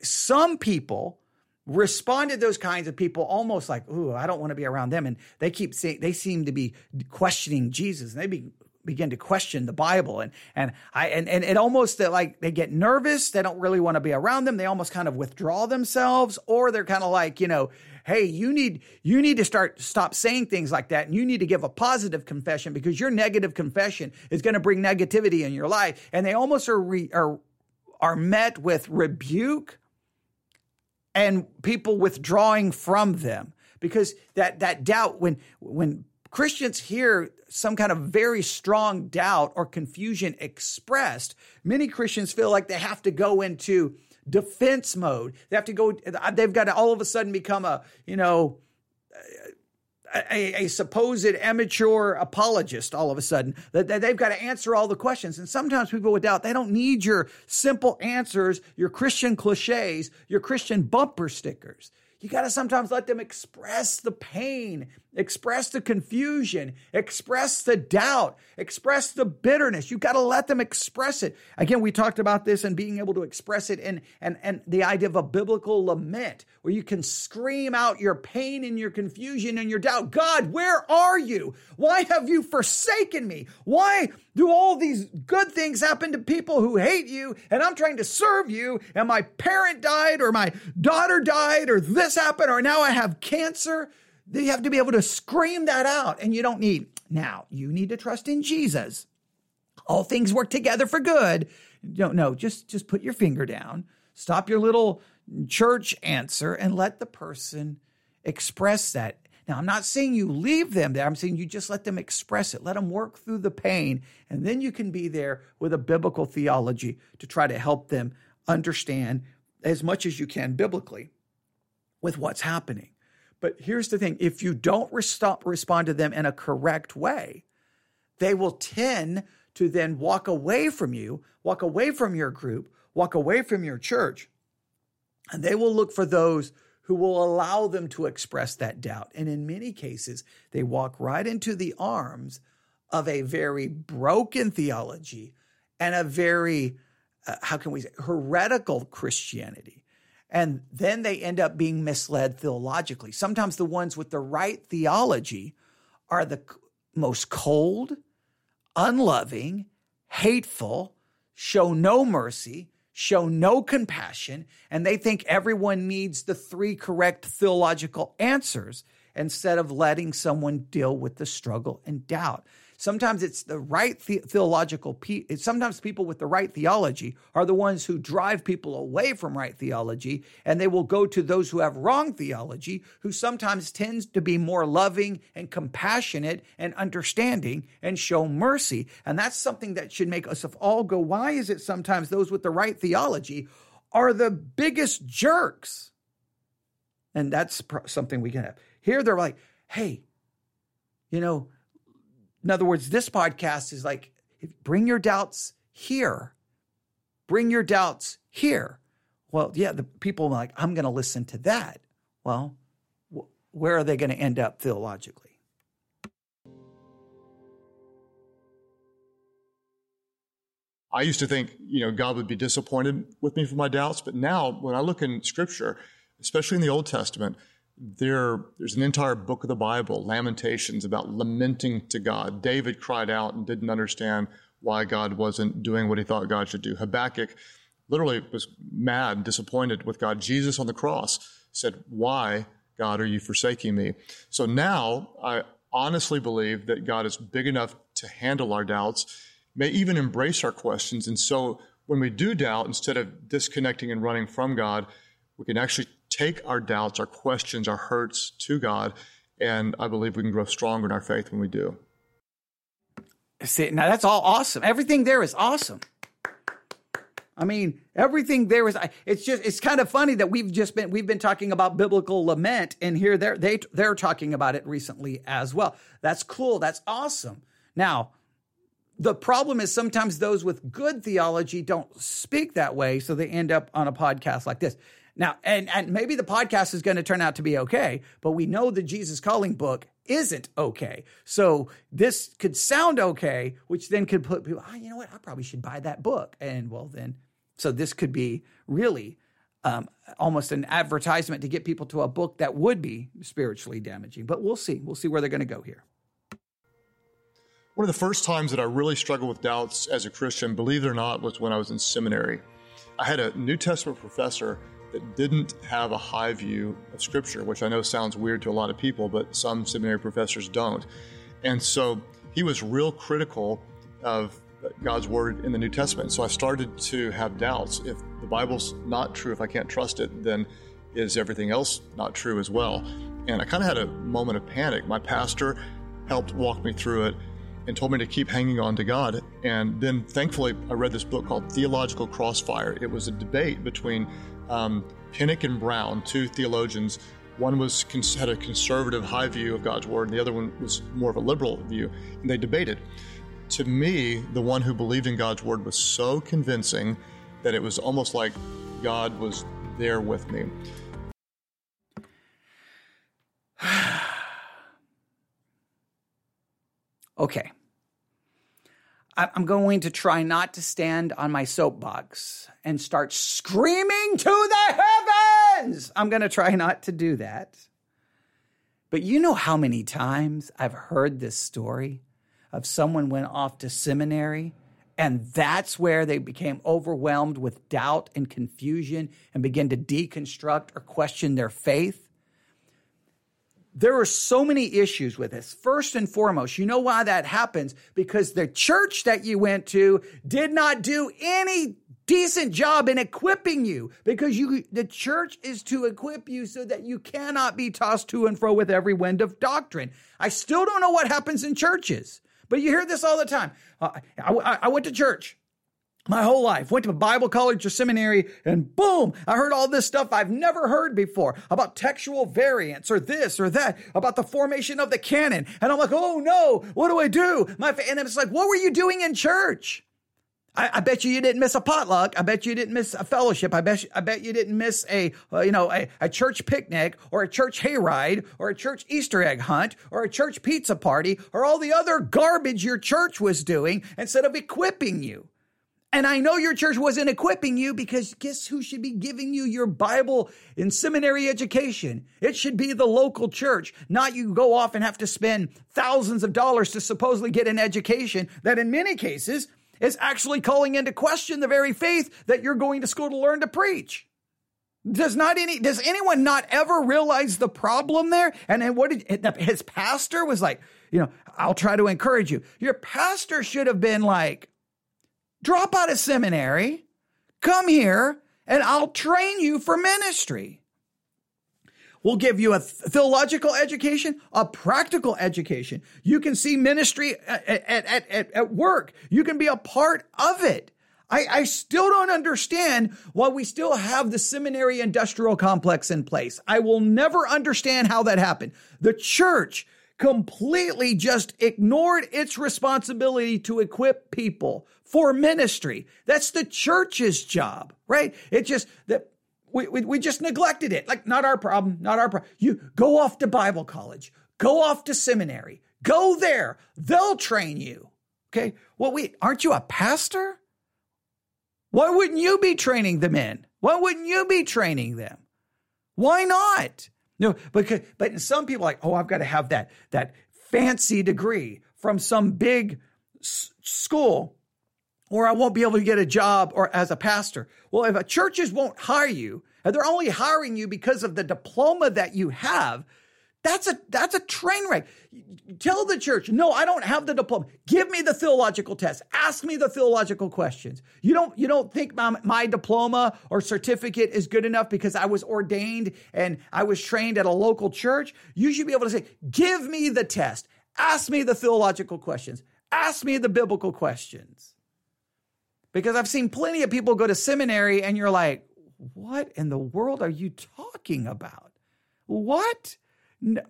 Some people respond to those kinds of people almost like, "Ooh, I don't want to be around them," and they keep saying they seem to be questioning Jesus, and they be, begin to question the Bible, and and I and and it almost like they get nervous, they don't really want to be around them, they almost kind of withdraw themselves, or they're kind of like, you know, hey, you need you need to start stop saying things like that, and you need to give a positive confession because your negative confession is going to bring negativity in your life, and they almost are re, are are met with rebuke and people withdrawing from them. Because that that doubt when when Christians hear some kind of very strong doubt or confusion expressed, many Christians feel like they have to go into defense mode. They have to go they've got to all of a sudden become a, you know, a, a, supposed immature apologist all of a sudden. That, that, they've got to answer all the questions. And sometimes people with doubt they don't need your simple answers your christian cliches your christian bumper stickers. You got to sometimes let them express the pain express the confusion, express the doubt, express the bitterness. You've got to let them express it. Again, we talked about this and being able to express it and and and the idea of a biblical lament where you can scream out your pain and your confusion and your doubt. God, where are you? Why have you forsaken me? Why do all these good things happen to people who hate you and I'm trying to serve you and my parent died or my daughter died or this happened or now I have cancer? You have to be able to scream that out, and you don't need, now, you need to trust in Jesus. All things work together for good. Don't no, just just put your finger down, stop your little church answer, and let the person express that. Now, I'm not saying you leave them there. I'm saying you just let them express it. Let them work through the pain. And then you can be there with a biblical theology to try to help them understand as much as you can biblically with what's happening. But here's the thing if you don't respond to them in a correct way, they will tend to then walk away from you, walk away from your group, walk away from your church. And they will look for those who will allow them to express that doubt. And in many cases, they walk right into the arms of a very broken theology and a very, uh, how can we say, heretical Christianity. And then they end up being misled theologically. Sometimes the ones with the right theology are the most cold, unloving, hateful, show no mercy, show no compassion, and they think everyone needs the three correct theological answers instead of letting someone deal with the struggle and doubt. Sometimes it's the right the- theological. Pe- sometimes people with the right theology are the ones who drive people away from right theology, and they will go to those who have wrong theology, who sometimes tends to be more loving and compassionate and understanding and show mercy. And that's something that should make us all go, why is it sometimes those with the right theology are the biggest jerks? And that's something we can have. Here they're like, hey, you know, in other words, this podcast is like, bring your doubts here. Bring your doubts here. Well, yeah, the people are like, I'm going to listen to that. Well, wh- where are they going to end up theologically? I used to think, you know, God would be disappointed with me for my doubts, but now when I look in Scripture, especially in the Old Testament, there, there's an entire book of the Bible, Lamentations, about lamenting to God. David cried out and didn't understand why God wasn't doing what he thought God should do. Habakkuk literally was mad, disappointed with God. Jesus on the cross said, Why, God, are you forsaking me? So now I honestly believe that God is big enough to handle our doubts, may even embrace our questions. And so when we do doubt, instead of disconnecting and running from God, we can actually take our doubts, our questions, our hurts to God, and I believe we can grow stronger in our faith when we do. See, now that's all awesome. Everything there is awesome. I mean, everything there is. It's just. It's kind of funny that we've just been we've been talking about biblical lament, and here they're they they're talking about it recently as well. That's cool. That's awesome. Now, the problem is sometimes those with good theology don't speak that way, so they end up on a podcast like this. Now, and, and maybe the podcast is going to turn out to be okay, but we know the Jesus Calling book isn't okay. So this could sound okay, which then could put people, oh, you know what? I probably should buy that book. And well, then, so this could be really um, almost an advertisement to get people to a book that would be spiritually damaging. But we'll see. We'll see where they're going to go here. One of the first times that I really struggled with doubts as a Christian, believe it or not, was when I was in seminary. I had a New Testament professor that didn't have a high view of Scripture, which I know sounds weird to a lot of people, but some seminary professors don't. And so he was real critical of God's Word in the New Testament. So I started to have doubts. If the Bible's not true, if I can't trust it, then is everything else not true as well? And I kind of had a moment of panic. My pastor helped walk me through it and told me to keep hanging on to God. And then thankfully, I read this book called Theological Crossfire. It was a debate between um, Pinnock and Brown, two theologians. One was had a conservative high view of God's word, and the other one was more of a liberal view. And they debated. To me, the one who believed in God's word was so convincing that it was almost like God was there with me. okay. I'm going to try not to stand on my soapbox and start screaming to the heavens. I'm going to try not to do that. But you know how many times I've heard this story of someone went off to seminary and that's where they became overwhelmed with doubt and confusion and began to deconstruct or question their faith there are so many issues with this. First and foremost, you know why that happens? Because the church that you went to did not do any decent job in equipping you because you the church is to equip you so that you cannot be tossed to and fro with every wind of doctrine. I still don't know what happens in churches, but you hear this all the time. Uh, I, I, I went to church my whole life. Went to a Bible college or seminary, and boom, I heard all this stuff I've never heard before about textual variants or this or that, about the formation of the canon. And I'm like, oh no, what do I do? My and it's like, what were you doing in church? I, I, bet you you didn't miss a potluck. I bet you didn't miss a fellowship. I bet you, I bet you didn't miss a uh, you know a, a church picnic or a church hayride or a church Easter egg hunt or a church pizza party or all the other garbage your church was doing instead of equipping you. And I know your church wasn't equipping you because guess who should be giving you your Bible and seminary education? It should be the local church, not you go off and have to spend thousands of dollars to supposedly get an education that in many cases is actually calling into question the very faith that you're going to school to learn to preach. Does not any does anyone not ever realize the problem there? And then what did his pastor was like, you know, I'll try to encourage you. Your pastor should have been like, drop out of seminary, come here, and I'll train you for ministry. We'll give you a theological education, a practical education. You can see ministry uh, at, at, at, at work. You can be a part of it. I, I still don't understand why we still have the seminary industrial complex in place. I will never understand how that happened. The church completely just ignored its responsibility to equip people for ministry. That's the church's job, right? It just that we, we, we just neglected it. Like, not our problem, not our problem. You go off to Bible college, go off to seminary, go there. They'll train you. Okay. Well, wait, aren't you a pastor? Why wouldn't you be training the men? Why wouldn't you be training them? Why not? No, because but some people like, oh, I've got to have that that fancy degree from some big s- school or I won't be able to get a job or as a pastor. Well, if churches won't hire you and they're only hiring you because of the diploma that you have, that's a that's a train wreck. Tell the church, no, I don't have the diploma. Give me the theological test. Ask me the theological questions. You don't you don't think my, my diploma or certificate is good enough because I was ordained and I was trained at a local church. You should be able to say, give me the test. Ask me the theological questions. Ask me the biblical questions. Because I've seen plenty of people go to seminary and you're like, what in the world are you talking about? What? No.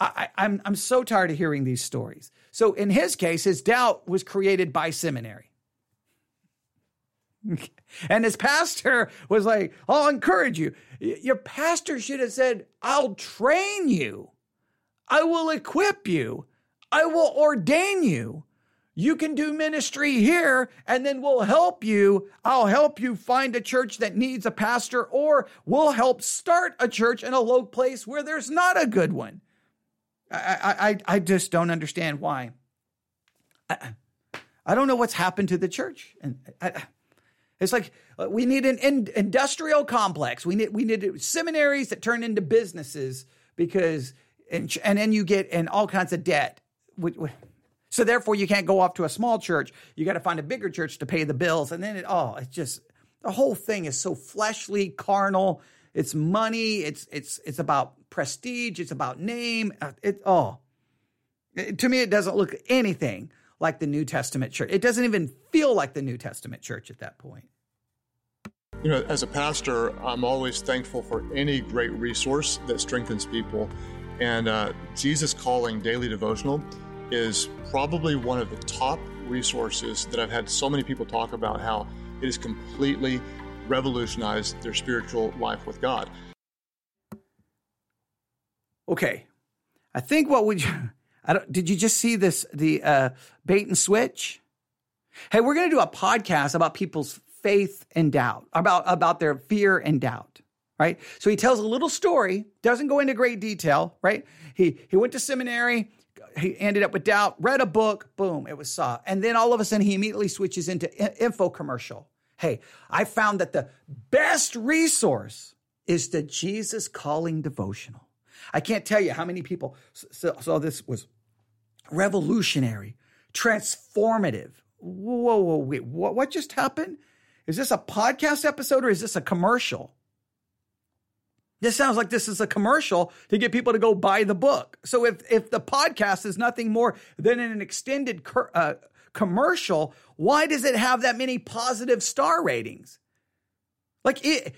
I, I'm, I'm so tired of hearing these stories. So in his case, his doubt was created by seminary. and his pastor was like, I'll encourage you. Your pastor should have said, I'll train you. I will equip you. I will ordain you. You can do ministry here and then we'll help you. I'll help you find a church that needs a pastor or we'll help start a church in a low place where there's not a good one. I, I, I just don't understand why. I, I don't know what's happened to the church. And I, it's like uh, we need an in, industrial complex. We need, we need seminaries that turn into businesses because, and, and then you get in all kinds of debt. So therefore, you can't go off to a small church. You got to find a bigger church to pay the bills. And then it, oh, it's just, the whole thing is so fleshly, carnal. It's money. It's, it's, it's about prestige. It's about name. Uh, it, oh, it, to me, it doesn't look anything like the New Testament church. It doesn't even feel like the New Testament church at that point. You know, as a pastor, I'm always thankful for any great resource that strengthens people. And uh, Jesus Calling Daily Devotional is probably one of the top resources that I've had so many people talk about how it has completely revolutionized their spiritual life with God. Okay. I think what we I don't, did you just see this the uh, bait and switch? Hey, we're going to do a podcast about people's faith and doubt, about about their fear and doubt, right? So he tells a little story, doesn't go into great detail, right? He he went to seminary, he ended up with doubt, read a book, boom, it was saw. And then all of a sudden he immediately switches into info commercial. Hey, I found that the best resource is the Jesus calling devotional. I can't tell you how many people saw so this was revolutionary, transformative. Whoa, whoa, wait, what, what just happened? Is this a podcast episode or is this a commercial? This sounds like this is a commercial to get people to go buy the book. So if if the podcast is nothing more than an extended uh, commercial, why does it have that many positive star ratings? Like it,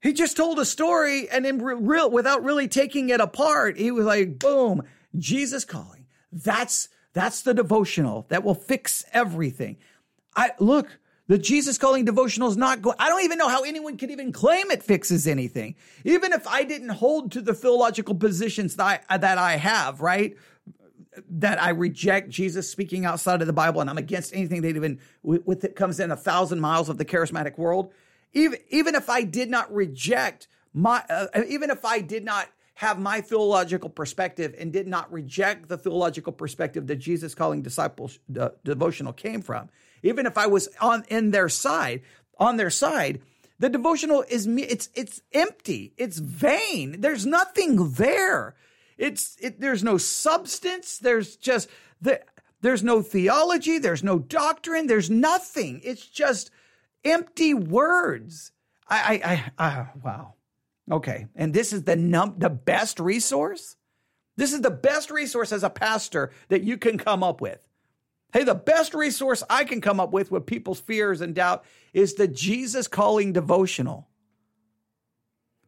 he just told a story and then real without really taking it apart, he was like, boom, Jesus calling. That's that's the devotional that will fix everything. I look, the Jesus calling devotional is not going. I don't even know how anyone could even claim it fixes anything. Even if I didn't hold to the philological positions that I, that I have, right? That I reject Jesus speaking outside of the Bible and I'm against anything that even with, it comes in a thousand miles of the charismatic world. Even, even if I did not reject my, uh, even if I did not have my theological perspective and did not reject the theological perspective that Jesus calling disciples uh, devotional came from, even if I was on in their side, on their side, the devotional is it's it's empty, it's vain. There's nothing there. It's it, there's no substance. There's just the, there's no theology. There's no doctrine. There's nothing. It's just empty words. I I, I uh, wow. Okay. And this is the num- the best resource? This is the best resource as a pastor that you can come up with. Hey, the best resource I can come up with with people's fears and doubt is the Jesus calling devotional.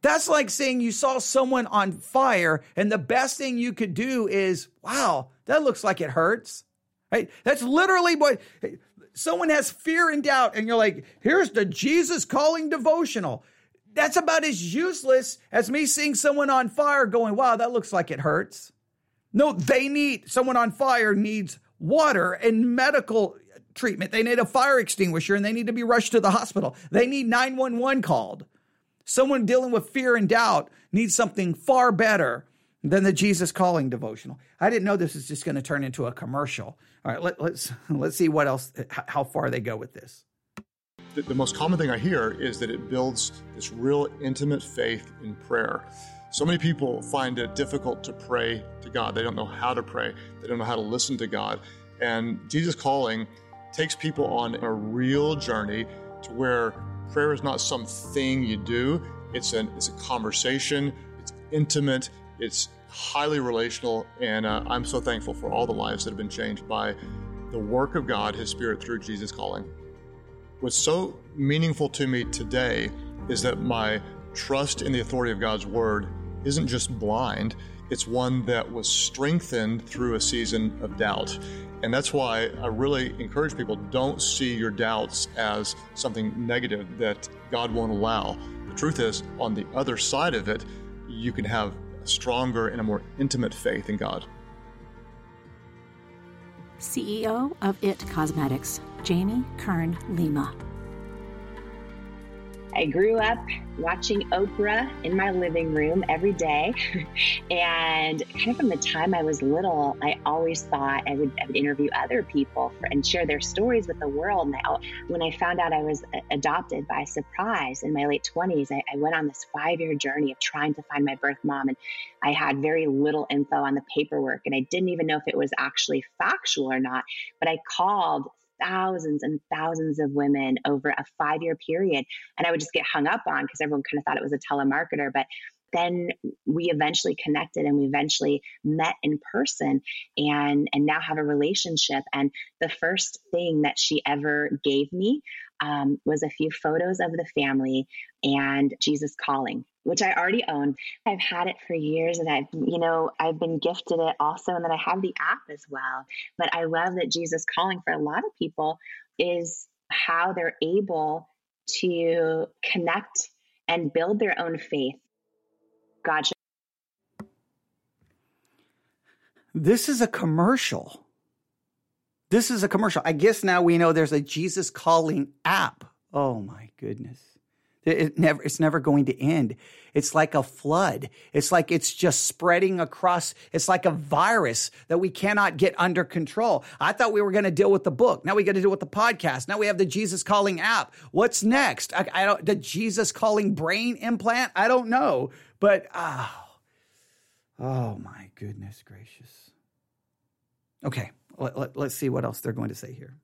That's like saying you saw someone on fire and the best thing you could do is, wow, that looks like it hurts. Right? That's literally what someone has fear and doubt and you're like, here's the Jesus calling devotional. That's about as useless as me seeing someone on fire going, wow, that looks like it hurts. No, they need someone on fire needs water and medical treatment. They need a fire extinguisher and they need to be rushed to the hospital. They need 911 called. Someone dealing with fear and doubt needs something far better than the Jesus calling devotional. I didn't know this was just going to turn into a commercial. All right, let, let's let's see what else how far they go with this the, the most common thing I hear is that it builds this real intimate faith in prayer. So many people find it difficult to pray to God. They don't know how to pray, they don't know how to listen to God. And Jesus Calling takes people on a real journey to where prayer is not something you do, it's, an, it's a conversation, it's intimate, it's highly relational. And uh, I'm so thankful for all the lives that have been changed by the work of God, His Spirit, through Jesus Calling. What's so meaningful to me today is that my trust in the authority of God's word isn't just blind, it's one that was strengthened through a season of doubt. And that's why I really encourage people don't see your doubts as something negative that God won't allow. The truth is, on the other side of it, you can have a stronger and a more intimate faith in God. CEO of IT Cosmetics, Jamie Kern Lima. I grew up watching Oprah in my living room every day. and kind of from the time I was little, I always thought I would, I would interview other people for, and share their stories with the world. And I, when I found out I was adopted by surprise in my late 20s, I, I went on this five year journey of trying to find my birth mom. And I had very little info on the paperwork, and I didn't even know if it was actually factual or not. But I called thousands and thousands of women over a five year period. And I would just get hung up on because everyone kind of thought it was a telemarketer. But then we eventually connected and we eventually met in person and and now have a relationship and the first thing that she ever gave me um, was a few photos of the family and jesus calling which i already own i've had it for years and i've you know i've been gifted it also and then i have the app as well but i love that jesus calling for a lot of people is how they're able to connect and build their own faith Gotcha. This is a commercial. This is a commercial. I guess now we know there's a Jesus calling app. Oh my goodness. It never, it's never going to end. It's like a flood. It's like it's just spreading across. It's like a virus that we cannot get under control. I thought we were going to deal with the book. Now we got to deal with the podcast. Now we have the Jesus Calling app. What's next? I, I don't, the Jesus Calling brain implant? I don't know. But, oh, oh my goodness gracious. Okay, let, let, let's see what else they're going to say here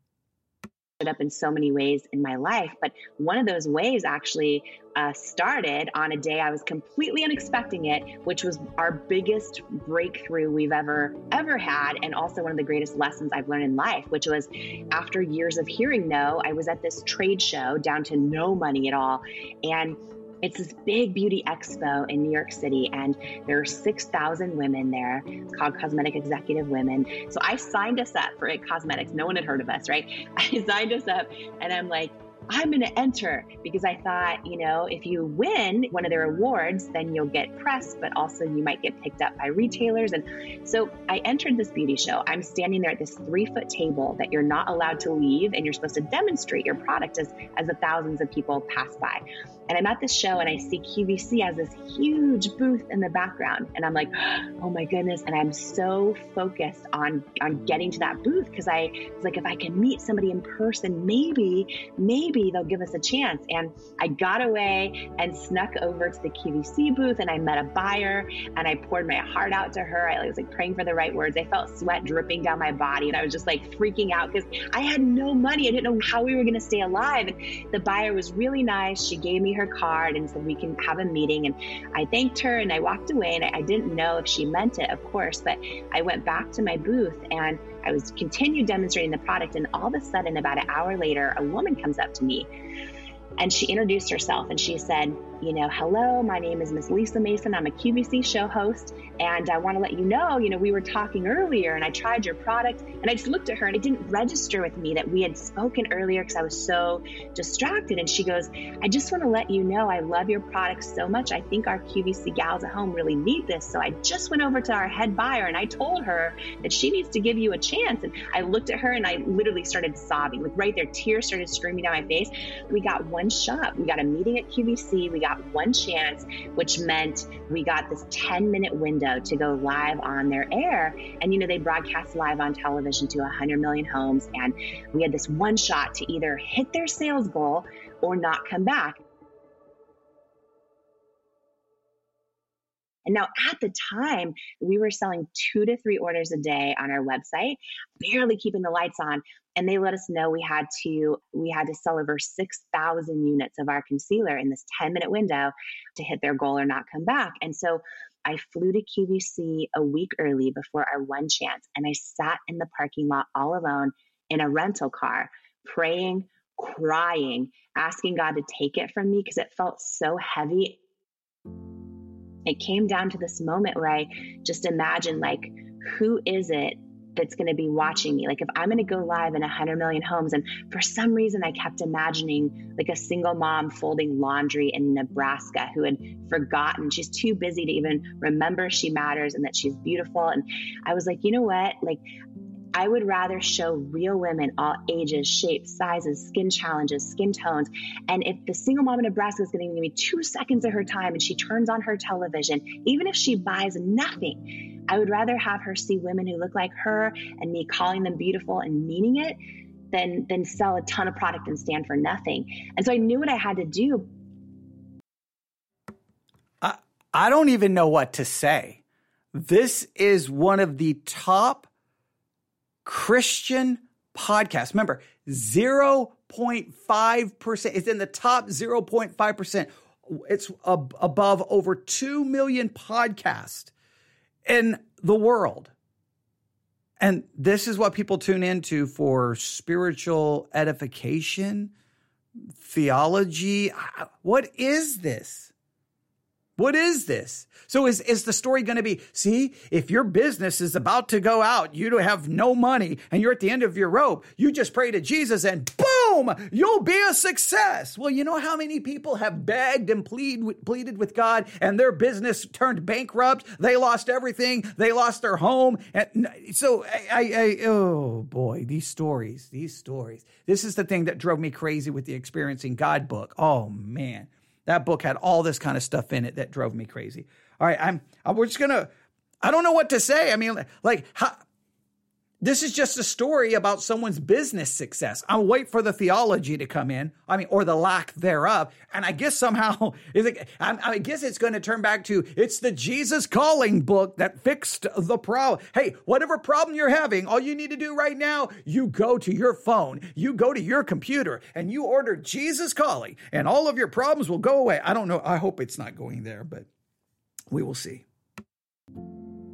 up in so many ways in my life. But one of those ways actually uh, started on a day I was completely unexpecting it, which was our biggest breakthrough we've ever, ever had. And also one of the greatest lessons I've learned in life, which was after years of hearing no, I was at this trade show down to no money at all. And It's this big beauty expo in New York City, and there are 6,000 women there. Called Cosmetic Executive Women. So I signed us up for It Cosmetics. No one had heard of us, right? I signed us up, and I'm like, I'm going to enter because I thought, you know, if you win one of their awards, then you'll get press, but also you might get picked up by retailers. And so I entered this beauty show. I'm standing there at this three foot table that you're not allowed to leave, and you're supposed to demonstrate your product as, as the thousands of people pass by. And I'm at this show and I see QVC as this huge booth in the background. And I'm like, oh my goodness. And I'm so focused on, on getting to that booth because I was like, if I can meet somebody in person, maybe, maybe they'll give us a chance. And I got away and snuck over to the QVC booth and I met a buyer and I poured my heart out to her. I was like praying for the right words. I felt sweat dripping down my body and I was just like freaking out because I had no money. I didn't know how we were going to stay alive. And the buyer was really nice. She gave me her card and said we can have a meeting. And I thanked her and I walked away. And I, I didn't know if she meant it, of course, but I went back to my booth and I was continued demonstrating the product. And all of a sudden, about an hour later, a woman comes up to me and she introduced herself and she said, you know, hello, my name is Miss Lisa Mason. I'm a QVC show host. And I want to let you know, you know, we were talking earlier and I tried your product and I just looked at her and it didn't register with me that we had spoken earlier because I was so distracted. And she goes, I just want to let you know I love your product so much. I think our QVC gals at home really need this. So I just went over to our head buyer and I told her that she needs to give you a chance. And I looked at her and I literally started sobbing. Like right there, tears started streaming down my face. We got one shot. We got a meeting at QVC. We got got one chance, which meant we got this 10 minute window to go live on their air. And, you know, they broadcast live on television to 100 million homes. And we had this one shot to either hit their sales goal or not come back. And now at the time, we were selling two to three orders a day on our website, barely keeping the lights on and they let us know we had to we had to sell over 6000 units of our concealer in this 10 minute window to hit their goal or not come back. And so i flew to qvc a week early before our one chance and i sat in the parking lot all alone in a rental car praying crying asking god to take it from me because it felt so heavy. It came down to this moment where i just imagined like who is it that's going to be watching me. Like if I'm going to go live in 100 million homes, and for some reason I kept imagining like a single mom folding laundry in Nebraska who had forgotten. She's too busy to even remember she matters and that she's beautiful. And I was like, you know what? Like I would rather show real women, all ages, shapes, sizes, skin challenges, skin tones. And if the single mom in Nebraska is going to give me two seconds of her time and she turns on her television, even if she buys nothing, I would rather have her see women who look like her and me calling them beautiful and meaning it than, than sell a ton of product and stand for nothing. And so I knew what I had to do. I, I don't even know what to say. This is one of the top Christian podcast. Remember, 0.5%. It's in the top 0.5%. It's ab- above over 2 million podcasts in the world. And this is what people tune into for spiritual edification, theology. What is this? What is this? So is, is the story going to be, see, if your business is about to go out, you have no money and you're at the end of your rope, you just pray to Jesus and boom, you'll be a success. Well, you know how many people have begged and plead, pleaded with God and their business turned bankrupt? They lost everything. They lost their home. And so I, I, I oh boy, these stories, these stories. This is the thing that drove me crazy with the Experiencing God book. Oh man. That book had all this kind of stuff in it that drove me crazy. All right, I'm, I'm we're just gonna. I don't know what to say. I mean, like, how, this is just a story about someone's business success. I'll wait for the theology to come in. I mean, or the lack thereof. And I guess somehow, I guess it's going to turn back to it's the Jesus calling book that fixed the problem. Hey, whatever problem you're having, all you need to do right now, you go to your phone, you go to your computer, and you order Jesus calling, and all of your problems will go away. I don't know. I hope it's not going there, but we will see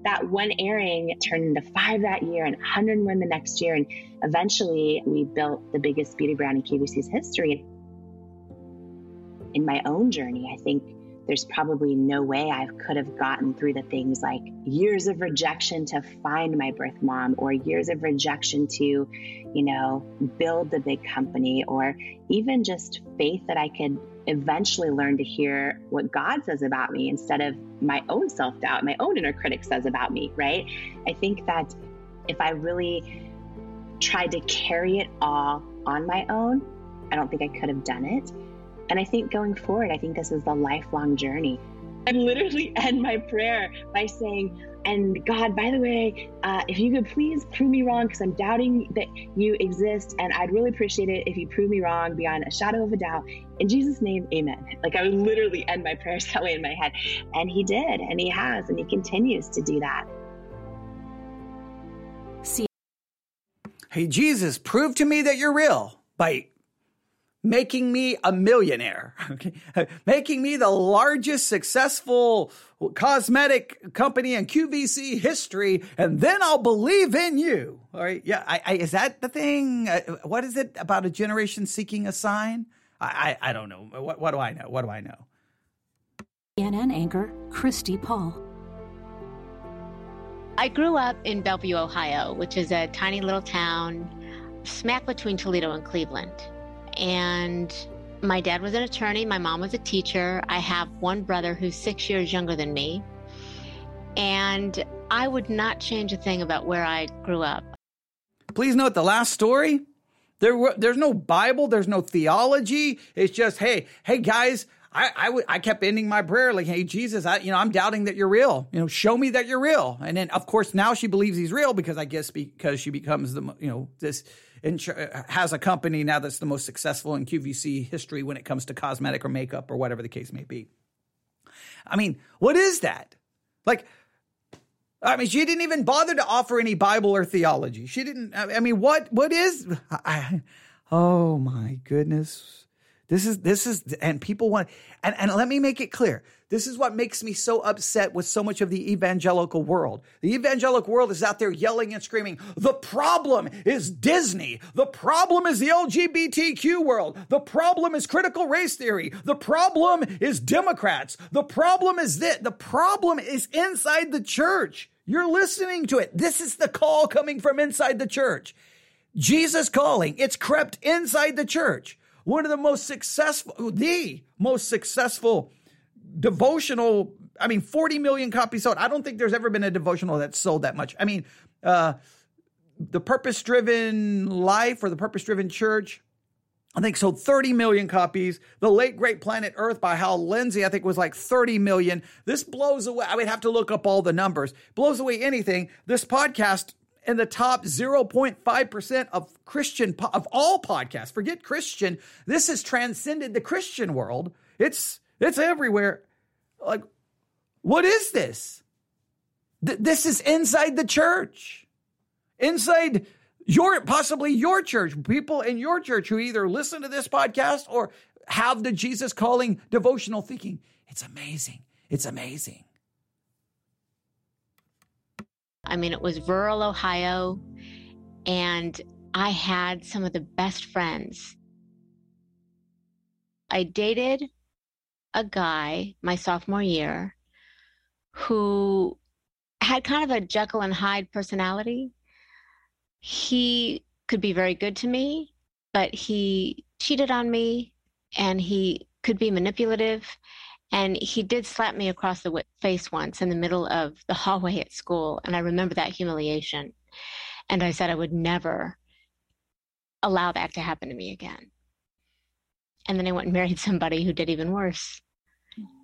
that one airing turned into five that year and 101 the next year. And eventually we built the biggest beauty brand in QVC's history. in my own journey, I think there's probably no way I could have gotten through the things like years of rejection to find my birth mom, or years of rejection to, you know, build the big company, or even just faith that I could eventually learn to hear what God says about me instead of my own self doubt, my own inner critic says about me, right? I think that if I really tried to carry it all on my own, I don't think I could have done it. And I think going forward, I think this is a lifelong journey. I literally end my prayer by saying, and God, by the way, uh, if you could please prove me wrong, because I'm doubting that you exist, and I'd really appreciate it if you prove me wrong beyond a shadow of a doubt. In Jesus' name, amen. Like I would literally end my prayers that way in my head. And He did, and He has, and He continues to do that. See. Hey, Jesus, prove to me that you're real by making me a millionaire, making me the largest successful cosmetic company in QVC history, and then I'll believe in you. All right. Yeah. I, I, is that the thing? Uh, what is it about a generation seeking a sign? I, I, I don't know. What, what do I know? What do I know? CNN anchor Christi Paul. I grew up in Bellevue, Ohio, which is a tiny little town smack between Toledo and Cleveland. And my dad was an attorney, my mom was a teacher. I have one brother who's six years younger than me. And I would not change a thing about where I grew up. Please note the last story. There were, there's no Bible, there's no theology. It's just, hey, hey guys, I, I, w- I kept ending my prayer like, hey, Jesus, I, you know, I'm doubting that you're real. You know, show me that you're real. And then, of course, now she believes he's real because I guess because she becomes the, you know, this has a company now that's the most successful in QVC history when it comes to cosmetic or makeup or whatever the case may be. I mean, what is that? Like, I mean, she didn't even bother to offer any Bible or theology. She didn't. I mean, what? What is? I, oh my goodness! This is this is, and people want. And and let me make it clear: this is what makes me so upset with so much of the evangelical world. The evangelical world is out there yelling and screaming, the problem is Disney. The problem is the LGBTQ world. The problem is critical race theory. The problem is Democrats. The problem is this. The problem is inside the church. You're listening to it. This is the call coming from inside the church. Jesus calling. It's crept inside the church. One of the most successful, the most successful devotional I mean, 40 million copies sold. I don't think there's ever been a devotional that sold that much. I mean, uh, the purpose driven life or the purpose driven church, I think sold 30 million copies. The late great planet Earth by Hal Lindsey, I think was like 30 million. This blows away. I would have to look up all the numbers. Blows away anything. This podcast in the top 0.5% of Christian, of all podcasts. Forget Christian. This has transcended the Christian world. It's, it's everywhere. Like, what is this? Th- this is inside the church, inside your possibly your church, people in your church who either listen to this podcast or have the Jesus calling devotional thinking. It's amazing. It's amazing. I mean, it was rural Ohio, and I had some of the best friends. I dated a guy my sophomore year who had kind of a Jekyll and Hyde personality. He could be very good to me, but he cheated on me and he could be manipulative. And he did slap me across the face once in the middle of the hallway at school. And I remember that humiliation. And I said I would never allow that to happen to me again. And then I went and married somebody who did even worse.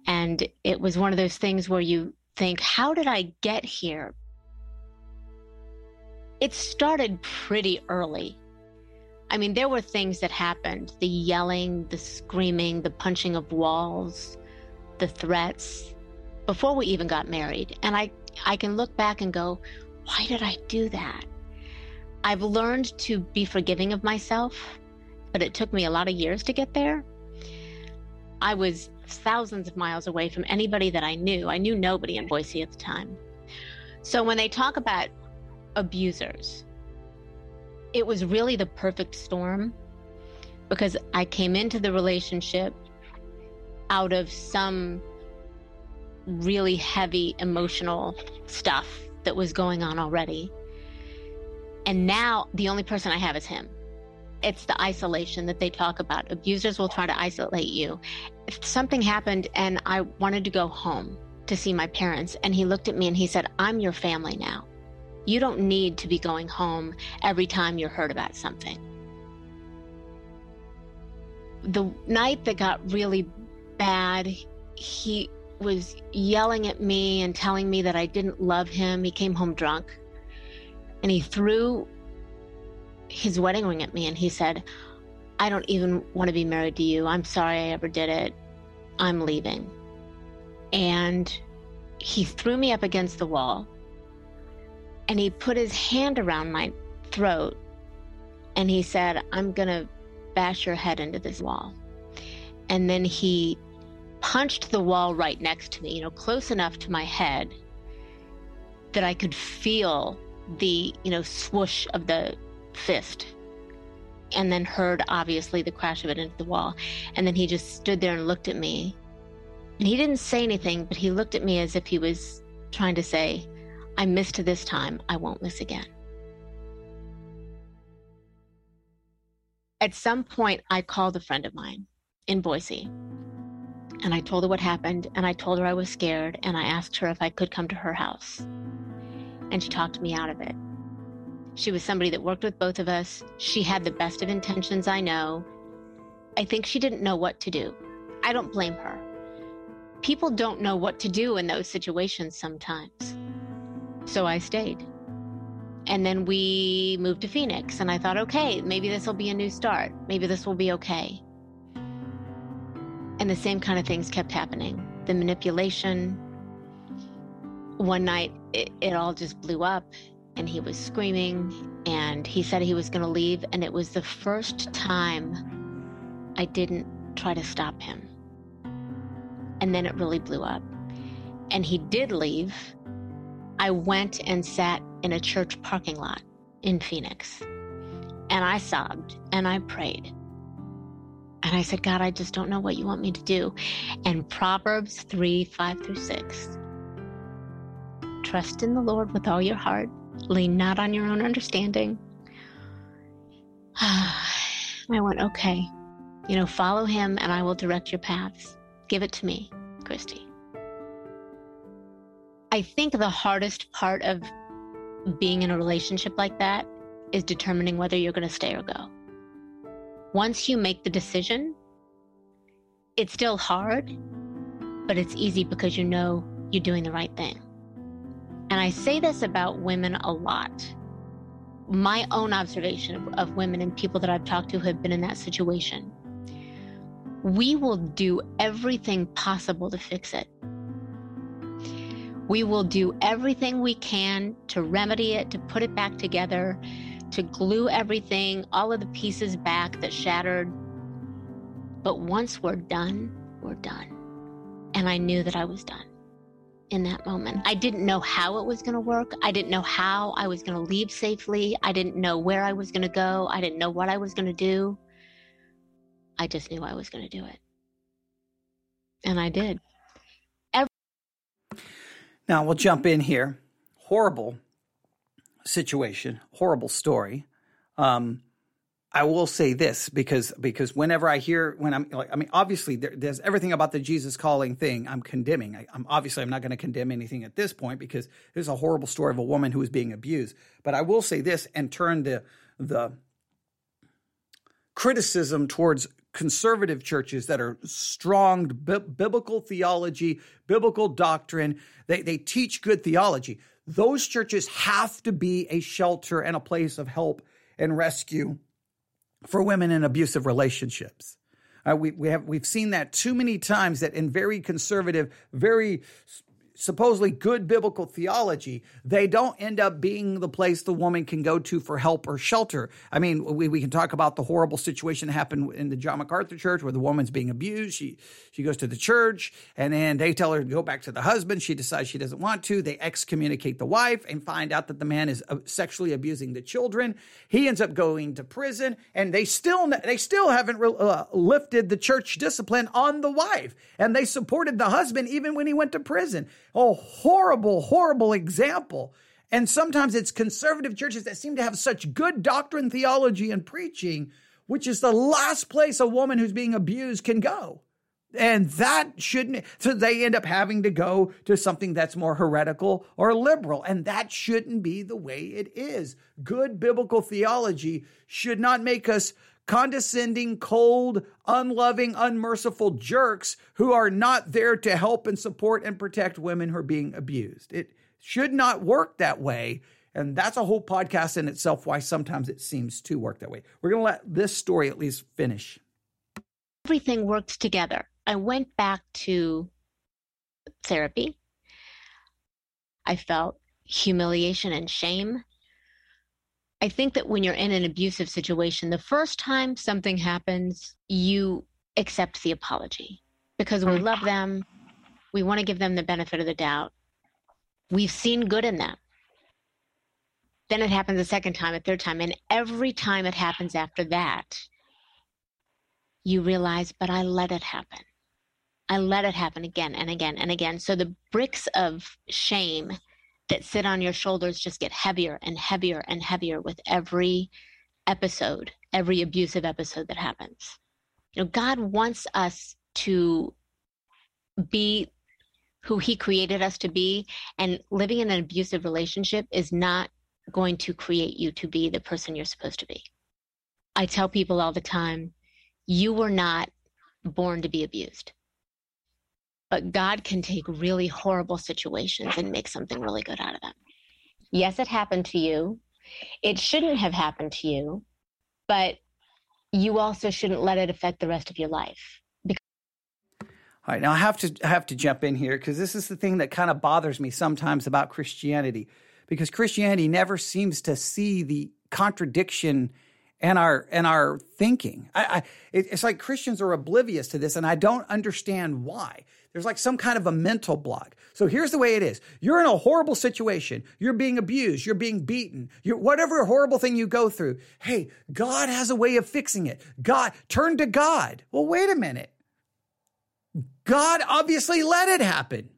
And it was one of those things where you think, how did I get here? It started pretty early. I mean, there were things that happened the yelling, the screaming, the punching of walls, the threats before we even got married. And I, I can look back and go, why did I do that? I've learned to be forgiving of myself, but it took me a lot of years to get there. I was thousands of miles away from anybody that I knew. I knew nobody in Boise at the time. So when they talk about abusers, it was really the perfect storm because I came into the relationship out of some really heavy emotional stuff that was going on already. And now the only person I have is him. It's the isolation that they talk about. Abusers will try to isolate you. If something happened and I wanted to go home to see my parents, and he looked at me and he said, I'm your family now. You don't need to be going home every time you're hurt about something. The night that got really bad, he was yelling at me and telling me that I didn't love him. He came home drunk and he threw his wedding ring at me and he said, I don't even want to be married to you. I'm sorry I ever did it. I'm leaving. And he threw me up against the wall and he put his hand around my throat and he said, I'm going to bash your head into this wall. And then he punched the wall right next to me, you know, close enough to my head that I could feel the, you know, swoosh of the fist. And then heard, obviously, the crash of it into the wall. And then he just stood there and looked at me. And he didn't say anything, but he looked at me as if he was trying to say, I missed this time. I won't miss again. At some point, I called a friend of mine in Boise and I told her what happened, and I told her I was scared, and I asked her if I could come to her house. And she talked me out of it. She was somebody that worked with both of us. She had the best of intentions, I know. I think she didn't know what to do. I don't blame her. People don't know what to do in those situations sometimes. So I stayed. And then we moved to Phoenix, and I thought, okay, maybe this will be a new start. Maybe this will be okay. And the same kind of things kept happening the manipulation. One night, it, it all just blew up, and he was screaming, and he said he was going to leave. And it was the first time I didn't try to stop him. And then it really blew up. And he did leave. I went and sat in a church parking lot in Phoenix. And I sobbed and I prayed. And I said, God, I just don't know what you want me to do. And Proverbs 3 5 through 6. Trust in the Lord with all your heart, lean not on your own understanding. I went, okay. You know, follow him and I will direct your paths. Give it to me, Christy. I think the hardest part of being in a relationship like that is determining whether you're going to stay or go once you make the decision, it's still hard, but it's easy because you know you're doing the right thing. And I say this about women a lot. My own observation of, of women and people that I've talked to who have been in that situation. We will do everything possible to fix it. We will do everything we can to remedy it, to put it back together, to glue everything, all of the pieces back that shattered. But once we're done, we're done. And I knew that I was done in that moment. I didn't know how it was going to work. I didn't know how I was going to leave safely. I didn't know where I was going to go. I didn't know what I was going to do. I just knew I was going to do it. And I did. Every- now we'll jump in here. Horrible situation, horrible story. Um, I will say this because because whenever I hear when I'm like I mean obviously there, there's everything about the Jesus calling thing I'm condemning. I, am obviously I'm not going to condemn anything at this point because there's a horrible story of a woman who is being abused. But I will say this and turn the the criticism towards conservative churches that are strong biblical theology, biblical doctrine. They they teach good theology those churches have to be a shelter and a place of help and rescue for women in abusive relationships. Uh, we, we have we've seen that too many times that in very conservative, very supposedly good biblical theology, they don't end up being the place the woman can go to for help or shelter. I mean, we, we can talk about the horrible situation that happened in the John MacArthur church where the woman's being abused. She she goes to the church and then they tell her to go back to the husband. She decides she doesn't want to. They excommunicate the wife and find out that the man is uh, sexually abusing the children. He ends up going to prison and they still they still haven't uh, lifted the church discipline on the wife and they supported the husband even when he went to prison. Oh, horrible, horrible example. And sometimes it's conservative churches that seem to have such good doctrine, theology, and preaching, which is the last place a woman who's being abused can go. And that shouldn't, so they end up having to go to something that's more heretical or liberal. And that shouldn't be the way it is. Good biblical theology should not make us condescending, cold, unloving, unmerciful jerks who are not there to help and support and protect women who are being abused. It should not work that way. And that's a whole podcast in itself why sometimes it seems to work that way. We're going to let this story at least finish. Everything worked together. I went back to therapy. I felt humiliation and shame I think that when you're in an abusive situation, the first time something happens, you accept the apology because we love mm-hmm. them. We want to give them the benefit of the doubt. We've seen good in them. Then it happens a second time, a third time. And every time it happens after that, you realize, but I let it happen. I let it happen again and again and again. So the bricks of shame that sit on your shoulders just get heavier and heavier and heavier with every episode, every abusive episode that happens. You know, God wants us to be who he created us to be and living in an abusive relationship is not going to create you to be the person you're supposed to be. I tell people all the time, you were not born to be abused but God can take really horrible situations and make something really good out of them. Yes, it happened to you. It shouldn't have happened to you, but you also shouldn't let it affect the rest of your life. All right, now I have to I have to jump in here because this is the thing that kind of bothers me sometimes about Christianity, because Christianity never seems to see the contradiction and our and our thinking. I, I it's like Christians are oblivious to this, and I don't understand why. There's like some kind of a mental block. So here's the way it is. You're in a horrible situation. You're being abused. You're being beaten. You're whatever horrible thing you go through. Hey, God has a way of fixing it. God, turn to God. Well, wait a minute. God obviously let it happen.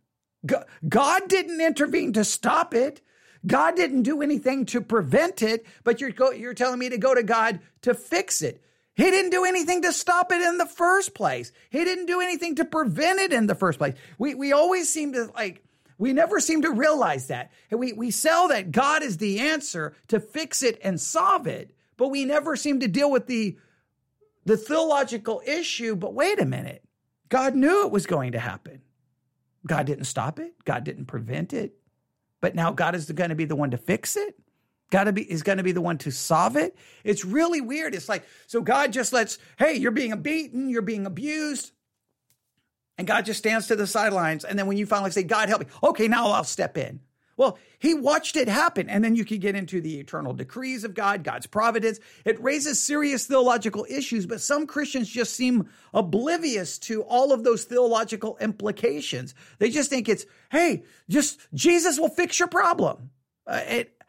God didn't intervene to stop it. God didn't do anything to prevent it, but you're, go, you're telling me to go to God to fix it. He didn't do anything to stop it in the first place. He didn't do anything to prevent it in the first place. We, we always seem to like, we never seem to realize that. We, we sell that God is the answer to fix it and solve it, but we never seem to deal with the, the theological issue. But wait a minute. God knew it was going to happen. God didn't stop it. God didn't prevent it. But now God is going to be the one to fix it? Gotta be is going to be the one to solve it? It's really weird. It's like so god just lets hey you're being beaten you're being abused. And god just stands to the sidelines and then when you finally say god help me okay now i'll step in well he watched it happen and then you can get into the eternal decrees of god god's providence it raises serious theological issues but some christians just seem oblivious to all of those theological implications they just think it's hey just jesus will fix your problem uh, it,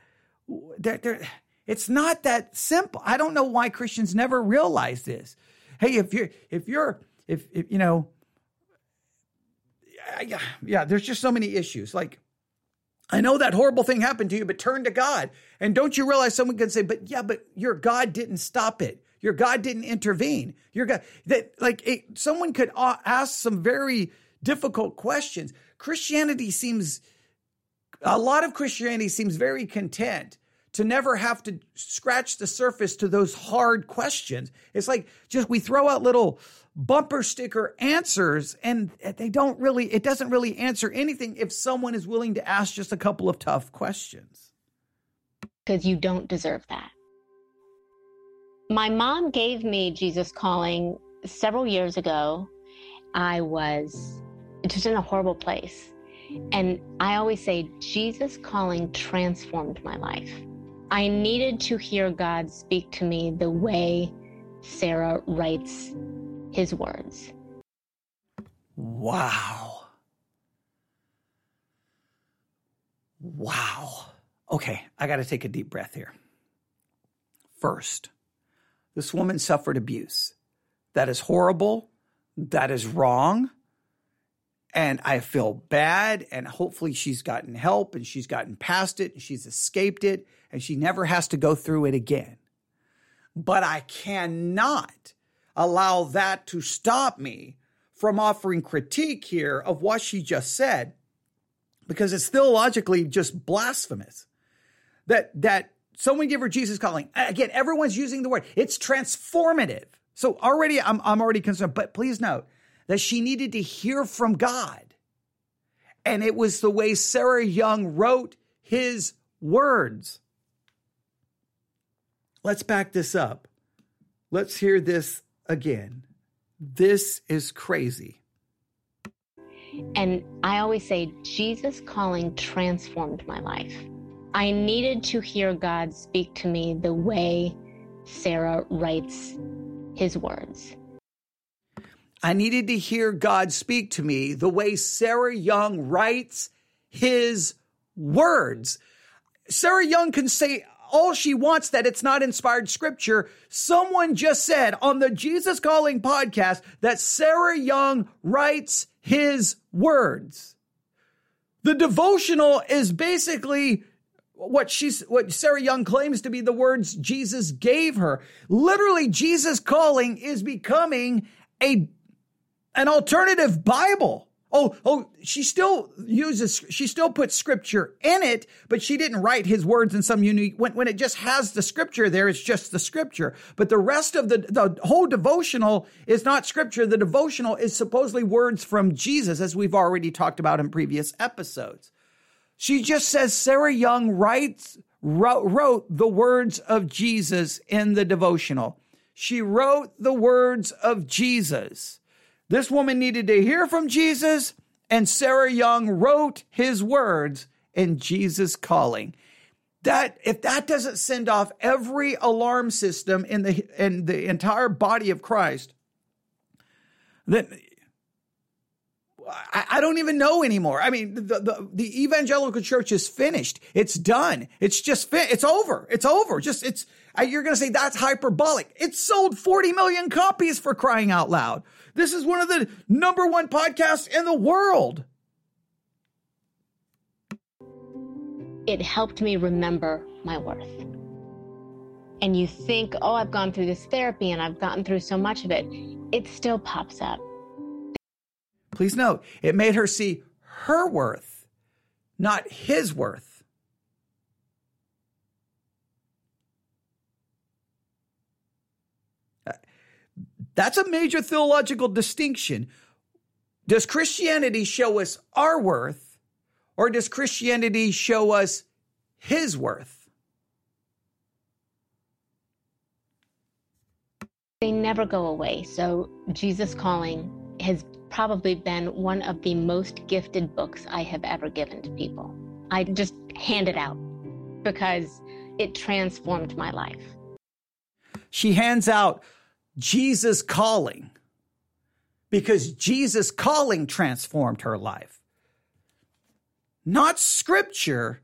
they're, they're, it's not that simple. I don't know why Christians never realize this. Hey, if you're, if you're, if, if you know, yeah, yeah, there's just so many issues. Like, I know that horrible thing happened to you, but turn to God. And don't you realize someone could say, but yeah, but your God didn't stop it. Your God didn't intervene. Your God, that like it, someone could ask some very difficult questions. Christianity seems a lot of Christianity seems very content to never have to scratch the surface to those hard questions. It's like just we throw out little bumper sticker answers and they don't really, it doesn't really answer anything if someone is willing to ask just a couple of tough questions. Because you don't deserve that. My mom gave me Jesus Calling several years ago. I was just in a horrible place And I always say, Jesus calling transformed my life. I needed to hear God speak to me the way Sarah writes his words. Wow. Wow. Okay, I got to take a deep breath here. First, this woman suffered abuse. That is horrible. That is wrong. And I feel bad. And hopefully, she's gotten help and she's gotten past it and she's escaped it and she never has to go through it again. But I cannot allow that to stop me from offering critique here of what she just said because it's theologically just blasphemous that that someone give her Jesus calling. Again everyone's using the word. It's transformative. So already I'm, I'm already concerned but please note that she needed to hear from God. And it was the way Sarah Young wrote his words. Let's back this up. Let's hear this again this is crazy. And I always say, Jesus calling transformed my life. I needed to hear God speak to me the way Sarah writes his words. I needed to hear God speak to me the way Sarah Young writes his words. Sarah Young can say all she wants that it's not inspired scripture. Someone just said on the Jesus Calling podcast that Sarah Young writes his words. The devotional is basically what she's what Sarah Young claims to be the words Jesus gave her. Literally Jesus Calling is becoming a an alternative Bible. Oh, oh, she still uses, she still puts scripture in it, but she didn't write his words in some unique, when, when it just has the scripture there, it's just the scripture. But the rest of the, the whole devotional is not scripture. The devotional is supposedly words from Jesus, as we've already talked about in previous episodes. She just says Sarah Young writes, wrote, wrote the words of Jesus in the devotional. She wrote the words of Jesus. This woman needed to hear from Jesus, and Sarah Young wrote his words in Jesus calling. That if that doesn't send off every alarm system in the in the entire body of Christ, then I, I don't even know anymore. I mean, the, the, the evangelical church is finished. It's done. It's just fit. It's over. It's over. Just it's. You're going to say that's hyperbolic. It sold 40 million copies for crying out loud. This is one of the number one podcasts in the world. It helped me remember my worth. And you think, oh, I've gone through this therapy and I've gotten through so much of it. It still pops up. Please note, it made her see her worth, not his worth. Uh, that's a major theological distinction. Does Christianity show us our worth, or does Christianity show us his worth? They never go away. So, Jesus Calling has probably been one of the most gifted books I have ever given to people. I just hand it out because it transformed my life. She hands out Jesus calling because Jesus calling transformed her life. Not scripture.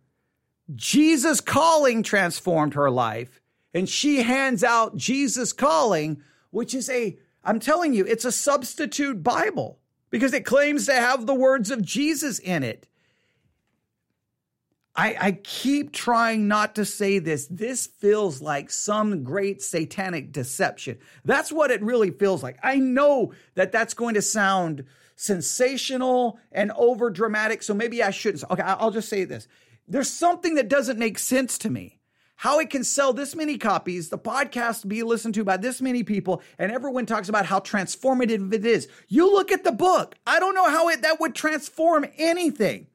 Jesus calling transformed her life. And she hands out Jesus calling, which is a, I'm telling you, it's a substitute Bible because it claims to have the words of Jesus in it. I, I keep trying not to say this. This feels like some great satanic deception. That's what it really feels like. I know that that's going to sound sensational and over dramatic. So maybe I shouldn't. Okay, I'll just say this. There's something that doesn't make sense to me. How it can sell this many copies, the podcast be listened to by this many people, and everyone talks about how transformative it is. You look at the book. I don't know how it that would transform anything.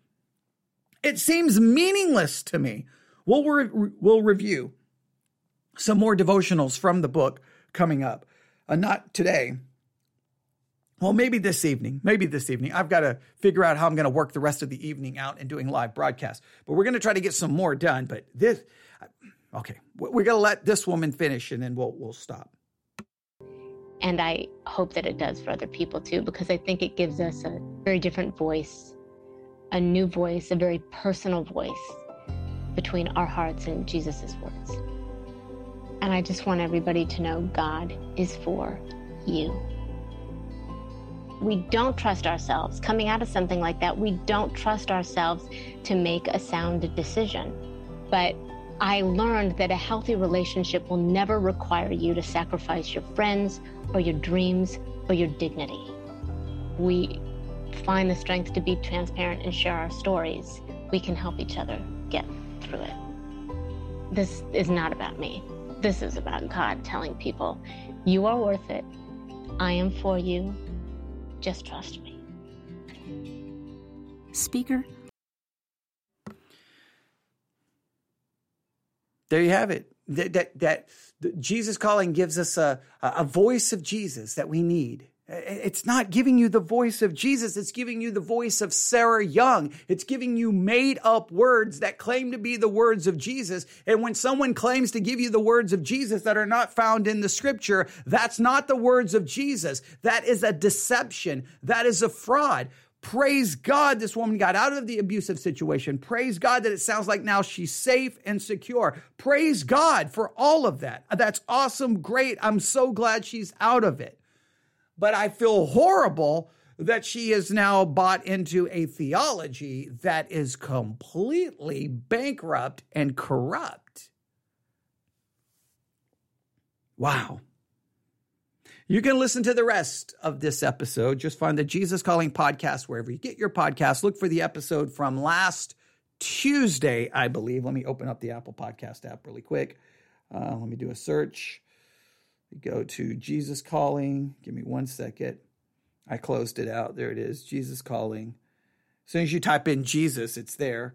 It seems meaningless to me. We'll, re- we'll review some more devotionals from the book coming up. Uh, not today. well, maybe this evening, maybe this evening. I've got to figure out how I'm going to work the rest of the evening out and doing live broadcasts. But we're going to try to get some more done. But this, okay, we're going to let this woman finish and then we'll we'll stop. And I hope that it does for other people too, because I think it gives us a very different voice, a new voice, a very personal voice between our hearts and Jesus's words. And I just want everybody to know God is for you we don't trust ourselves. Coming out of something like that, we don't trust ourselves to make a sound decision. But I learned that a healthy relationship will never require you to sacrifice your friends or your dreams or your dignity. We find the strength to be transparent and share our stories. We can help each other get through it. This is not about me. This is about God telling people, you are worth it. I am for you. Just trust me. Speaker. There you have it. That, that, that Jesus calling gives us a, a voice of Jesus that we need. It's not giving you the voice of Jesus. It's giving you the voice of Sarah Young. It's giving you made up words that claim to be the words of Jesus. And when someone claims to give you the words of Jesus that are not found in the scripture, that's not the words of Jesus. That is a deception. That is a fraud. Praise God, this woman got out of the abusive situation. Praise God that it sounds like now she's safe and secure. Praise God for all of that. That's awesome. Great. I'm so glad she's out of it but I feel horrible that she is now bought into a theology that is completely bankrupt and corrupt. Wow. You can listen to the rest of this episode. Just find the Jesus Calling podcast wherever you get your podcast. Look for the episode from last Tuesday, I believe. Let me open up the Apple Podcast app really quick. Uh, let me do a search. Go to Jesus Calling. Give me one second. I closed it out. There it is Jesus Calling. As soon as you type in Jesus, it's there.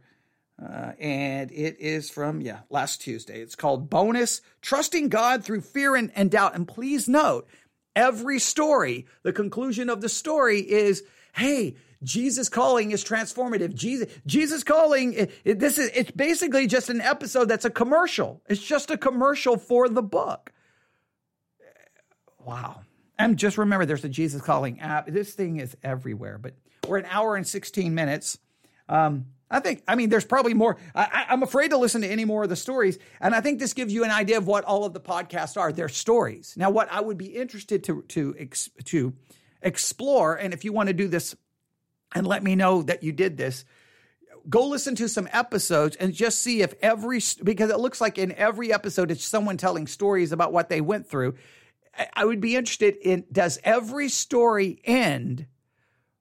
Uh, and it is from, yeah, last Tuesday. It's called Bonus Trusting God Through Fear and, and Doubt. And please note, every story, the conclusion of the story is hey, Jesus calling is transformative. Jesus, Jesus calling, it, it, this is, it's basically just an episode that's a commercial. It's just a commercial for the book. Wow. And just remember, there's a Jesus Calling app. This thing is everywhere, but we're an hour and 16 minutes. Um, I think, I mean, there's probably more. I, am afraid to listen to any more of the stories. And I think this gives you an idea of what all of the podcasts are. They're stories. Now, what I would be interested to, to, to explore, and if you want to do this and let me know that you did this, go listen to some episodes and just see if every, because it looks like in every episode, it's someone telling stories about what they went through. I would be interested in does every story end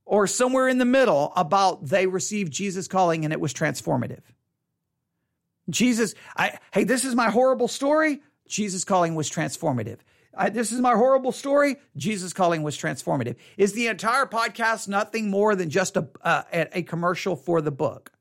or somewhere in the middle about they received Jesus calling and it was transformative? Jesus, I, hey, this is my horrible story. Jesus calling was transformative. I, this is my horrible story. Jesus calling was transformative. Is the entire podcast nothing more than just a, uh, a commercial for the book?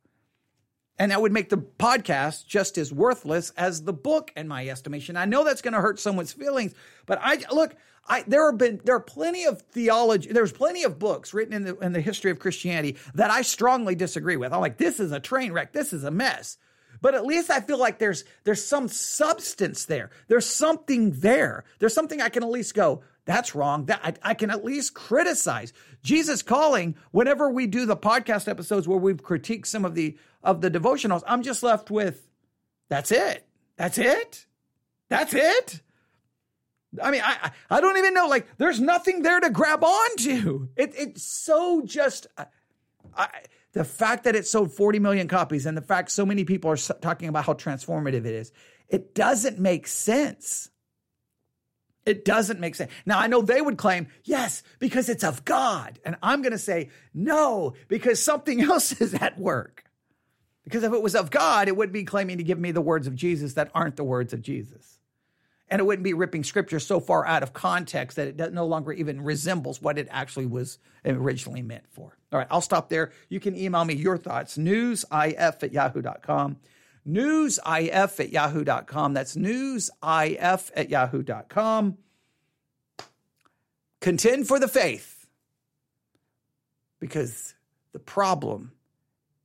And that would make the podcast just as worthless as the book, in my estimation. I know that's going to hurt someone's feelings, but I look. I, there have been there are plenty of theology. There's plenty of books written in the in the history of Christianity that I strongly disagree with. I'm like, this is a train wreck. This is a mess. But at least I feel like there's there's some substance there. There's something there. There's something I can at least go that's wrong. That I, I, can at least criticize. Jesus calling, whenever we do the podcast episodes where we've critiqued some of the of the devotionals, I'm just left with that's it. That's it. That's it. I mean, I I don't even know. Like, there's nothing there to grab onto. It it's so just. I, the fact that it sold 40 million copies and the fact so many people are talking about how transformative it is, it doesn't make sense. It doesn't make sense. Now, I know they would claim, yes, because it's of God. And I'm going to say, no, because something else is at work. Because if it was of God, it wouldn't be claiming to give me the words of Jesus that aren't the words of Jesus. And it wouldn't be ripping scripture so far out of context that it no longer even resembles what it actually was originally meant for. All right, I'll stop there. You can email me your thoughts, newsif at yahoo.com newsif at yahoo.com. That's newsif at yahoo.com. Contend for the faith. because the problem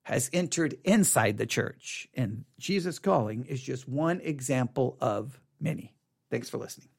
has entered inside the church. And Jesus calling is just one example of many. Thanks for listening.